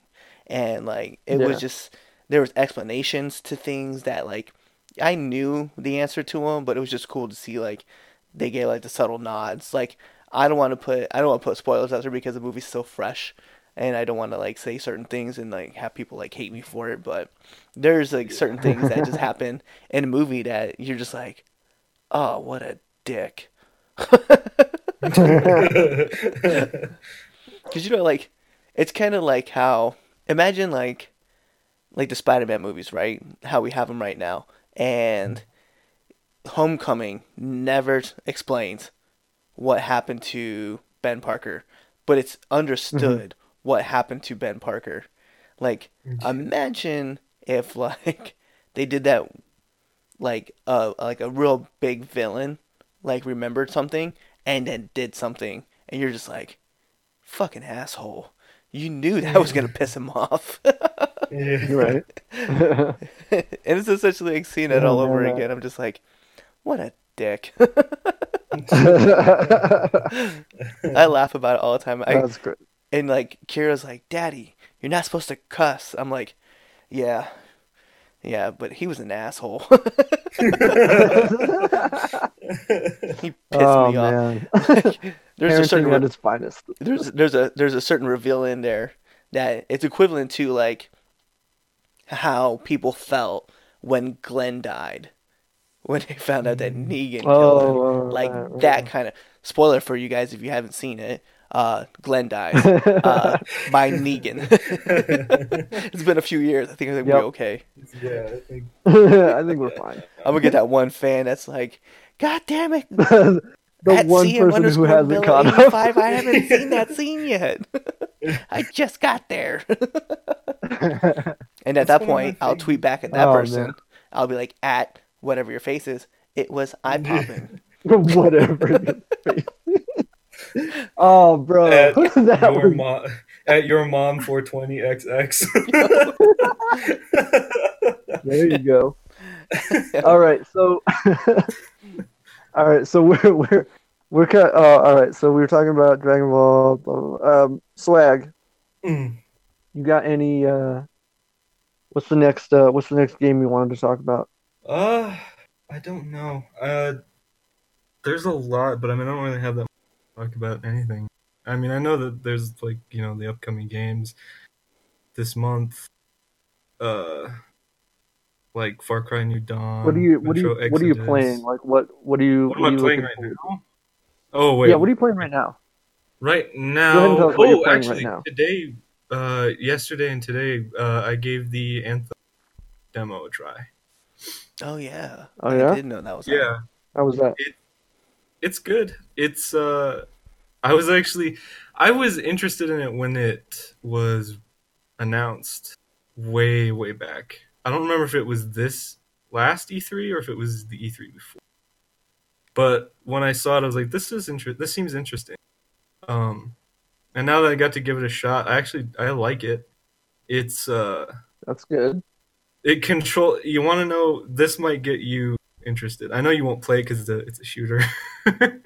and like it Yeah. was just there was explanations to things that like I knew the answer to them, but it was just cool to see like they gave like the subtle nods. Like I don't want to put I don't want to put spoilers out there because the movie's so fresh, and I don't want to like say certain things and like have people like hate me for it. But there's like certain things that just happen in a movie that you're just like, oh, what a dick. Because you know, like, it's kind of like how imagine like, like the Spider-Man movies, right? How we have them right now, and Homecoming never explains what happened to Ben Parker, but it's understood what happened to Ben Parker. Like, imagine if like they did that, like uh like a real big villain, like remembered something and then did something, and you're just like, fucking asshole. You knew that was gonna piss him off. You're right. and it's essentially like seeing it all over man, again. I'm just like, what a dick. I laugh about it all the time. I That's great. and like Kira's like, "Daddy, you're not supposed to cuss." I'm like, "Yeah, yeah, but he was an asshole. he pissed oh me off." man, There's a certain at its finest. there's there's a there's a certain reveal in there that it's equivalent to like how people felt when Glenn died when they found out that Negan killed him. Oh, like right, right. that kind of spoiler for you guys if you haven't seen it. Uh, Glenn dies uh, by Negan. it's been a few years. I think I think Yep. we're okay. yeah, I think I think we're fine. I'm gonna get that one fan that's like, "God damn it, the at one CM person who hasn't Miller caught up. I haven't seen that scene yet. I just got there. and at that That's one point, I'll tweet back at that Oh, person. man. I'll be like, at whatever your face is, it was eye popping. Whatever. oh, bro, at that your was mom at your mom 420xx. There you go. all right, so all right, so we're we're we're cut. Uh, all right, so we were talking about Dragon Ball. Blah, blah, blah. Um, swag. Mm. You got any? Uh, what's the next? Uh, what's the next game you wanted to talk about? Uh, I don't know. Uh, there's a lot, but I mean, I don't really have that much to talk about anything. I mean, I know that there's like you know the upcoming games this month. Uh, like Far Cry New Dawn. What are you what are you Metro what are you playing? Like what what are you What what am I you playing looking right forward now? Oh wait, Yeah, what are you playing right now? right now. tell us what you're Oh, playing actually, right now. today, uh, yesterday and today, uh, I gave the Anthem demo a try. Oh yeah. Oh, I yeah? didn't know that was. Yeah, How was that? it's good. It's uh, I was actually, I was interested in it when it was announced way way back. I don't remember if it was this last E3 or if it was the E3 before. But when I saw it, I was like, "This is inter- This seems interesting." Um, and now that I got to give it a shot, I actually I like it. It's uh, That's good. It control. You want to know? This might get you interested. I know you won't play because it's a it's a shooter and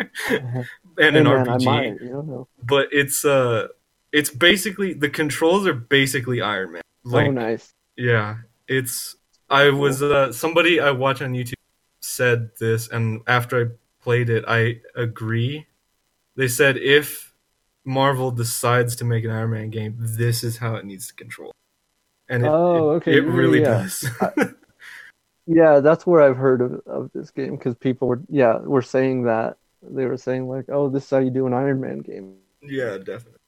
Hey, an man, I RPG might. You don't know. but it's uh it's basically the controls are basically Iron Man. Like oh, nice. yeah, it's I was uh somebody I watch on YouTube said this and after I played it I agree. They said if Marvel decides to make an Iron Man game, this is how it needs to control. And it, Oh, okay, it, yeah, really yeah. does. Yeah, that's where I've heard of, of this game because people were yeah were saying that they were saying like oh this is how you do an Iron Man game. yeah, definitely.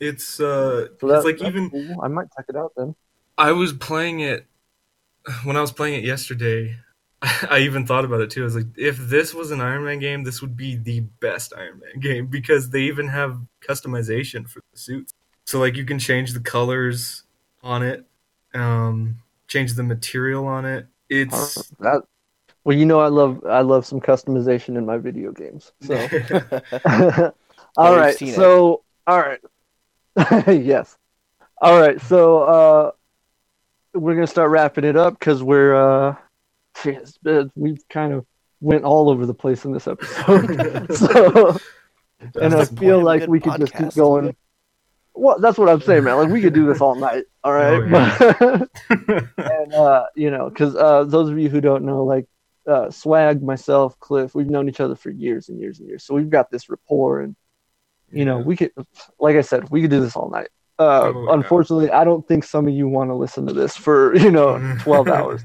It's uh So that, it's like even cool. I might check it out then. I was playing it when I was playing it yesterday. I even thought about it too. I was like, if this was an Iron Man game, this would be the best Iron Man game because they even have customization for the suits. So like you can change the colors on it, um, change the material on it. It's That well, you know I love I love some customization in my video games. So all we've right, seen it. so all right, yes, all right. So uh, we're gonna start wrapping it up because we're uh, we've kind of went all over the place in this episode. so and I feel point of a like we could just keep podcast. going. Well, that's what I'm saying, man. Like we could do this all night. All right, Oh, But- and uh, you know, because uh, those of you who don't know, like uh, Swag, myself, Cliff, we've known each other for years and years and years, so we've got this rapport, and you know, Yeah. we could, like I said, we could do this all night. Uh, Oh, yeah. unfortunately, I don't think some of you want to listen to this for you know 12 hours.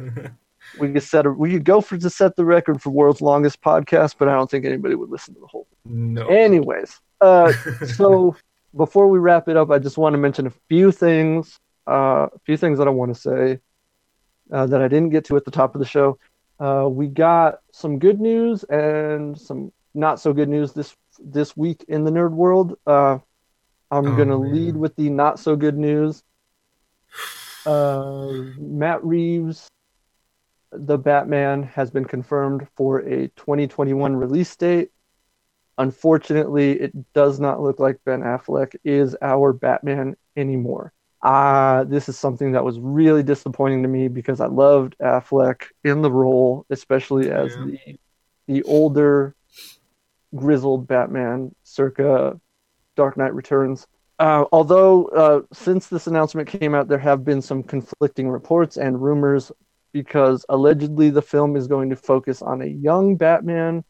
We could set a, we could go for to set the record for world's longest podcast, but I don't think anybody would listen to the whole. no. Anyways, uh, so before we wrap it up, I just want to mention a few things. Uh, a few things that I want to say uh, that I didn't get to at the top of the show. Uh, we got some good news and some not so good news this this week in the nerd world. Uh, I'm Oh, gonna man. lead with the not so good news. Uh, Matt Reeves, the Batman, has been confirmed for a 2021 release date. Unfortunately, it does not look like Ben Affleck is our Batman anymore. Uh, this is something that was really disappointing to me because I loved Affleck in the role, especially as Yeah. the the older grizzled Batman circa Dark Knight Returns. Uh, although uh, since this announcement came out, there have been some conflicting reports and rumors because allegedly the film is going to focus on a young Batman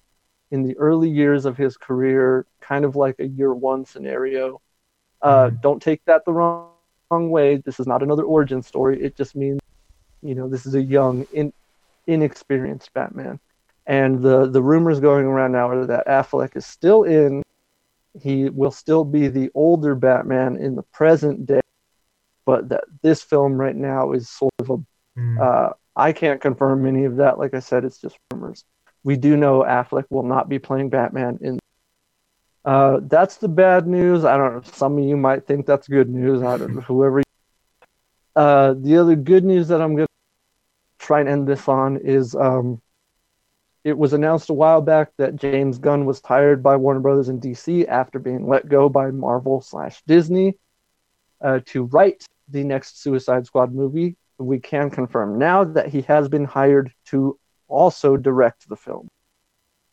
in the early years of his career, kind of like a year one scenario. Uh, Mhm. Don't take that the wrong, wrong way. This is not another origin story. It just means, you know, this is a young, in, inexperienced Batman. And the, the rumors going around now are that Affleck is still in. He will still be the older Batman in the present day, but that this film right now is sort of a Hmm. uh, I can't confirm any of that. Like I said, it's just rumors. We do know Affleck will not be playing Batman in. Uh, that's the bad news. I don't know. Some of you might think that's good news. I don't know. Whoever. Uh, the other good news that I'm going to try and end this on is um, it was announced a while back that James Gunn was hired by Warner Brothers in DC after being let go by Marvel slash Disney uh, to write the next Suicide Squad movie we can confirm now that he has been hired to also direct the film.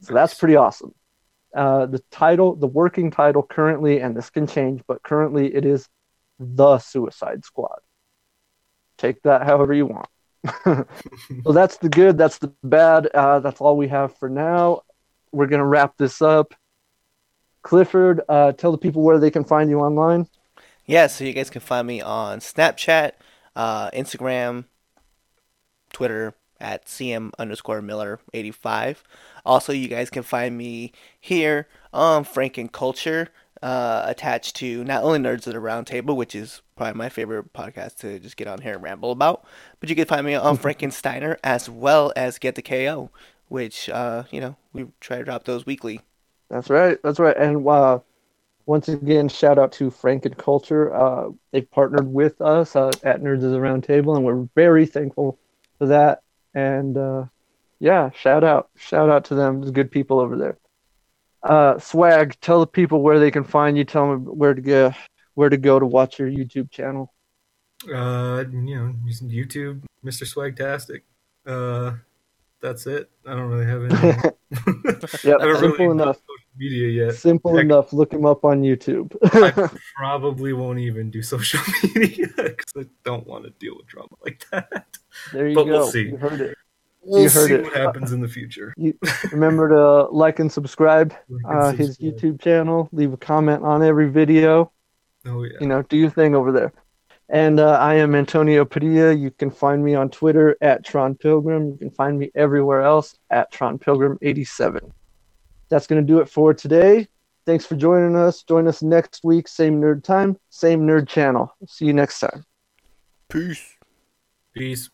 So that's pretty awesome. Uh, the title, the working title currently, and this can change, but currently it is The Suicide Squad. Take that however you want. so that's the good. That's the bad. Uh, that's all we have for now. We're gonna wrap this up. Clifford, uh, tell the people where they can find you online. Yeah, so you guys can find me on Snapchat, uh, Instagram, Twitter at cm underscore miller 85. Also, you guys can find me here on Franken Culture, uh, attached to not only Nerds at the Round Table, which is probably my favorite podcast to just get on here and ramble about, but you can find me on Frankensteiner as well as Get the KO, which, uh, you know, we try to drop those weekly. That's right. That's right. And uh, once again, shout out to Franken Culture. Uh, they've partnered with us uh, at Nerds of the Round Table, and we're very thankful for that. And uh, yeah, shout out, shout out to them. There's good people over there. Uh, Swag, tell the people where they can find you. Tell them where to go, where to go to watch your YouTube channel. Uh, you know, using YouTube, Mr. Swagtastic. Uh, that's it. I don't really have any. yeah, simple really enough. social media yet. Simple Heck. enough. Look him up on YouTube. I probably won't even do social media because I don't want to deal with drama like that. There you But go. we'll see. You heard it. We'll You heard see it. what happens in the future. You remember to like and subscribe Like and uh, his. YouTube channel. Leave a comment on every video. Oh yeah. you know, do your thing over there. And uh, I am Antonio Padilla. You can find me on Twitter at Tron Pilgrim. You can find me everywhere else at Tron Pilgrim 87. That's going to do it for today. Thanks for joining us. Join us next week, same nerd time, same nerd channel. See you next time. Peace. Peace.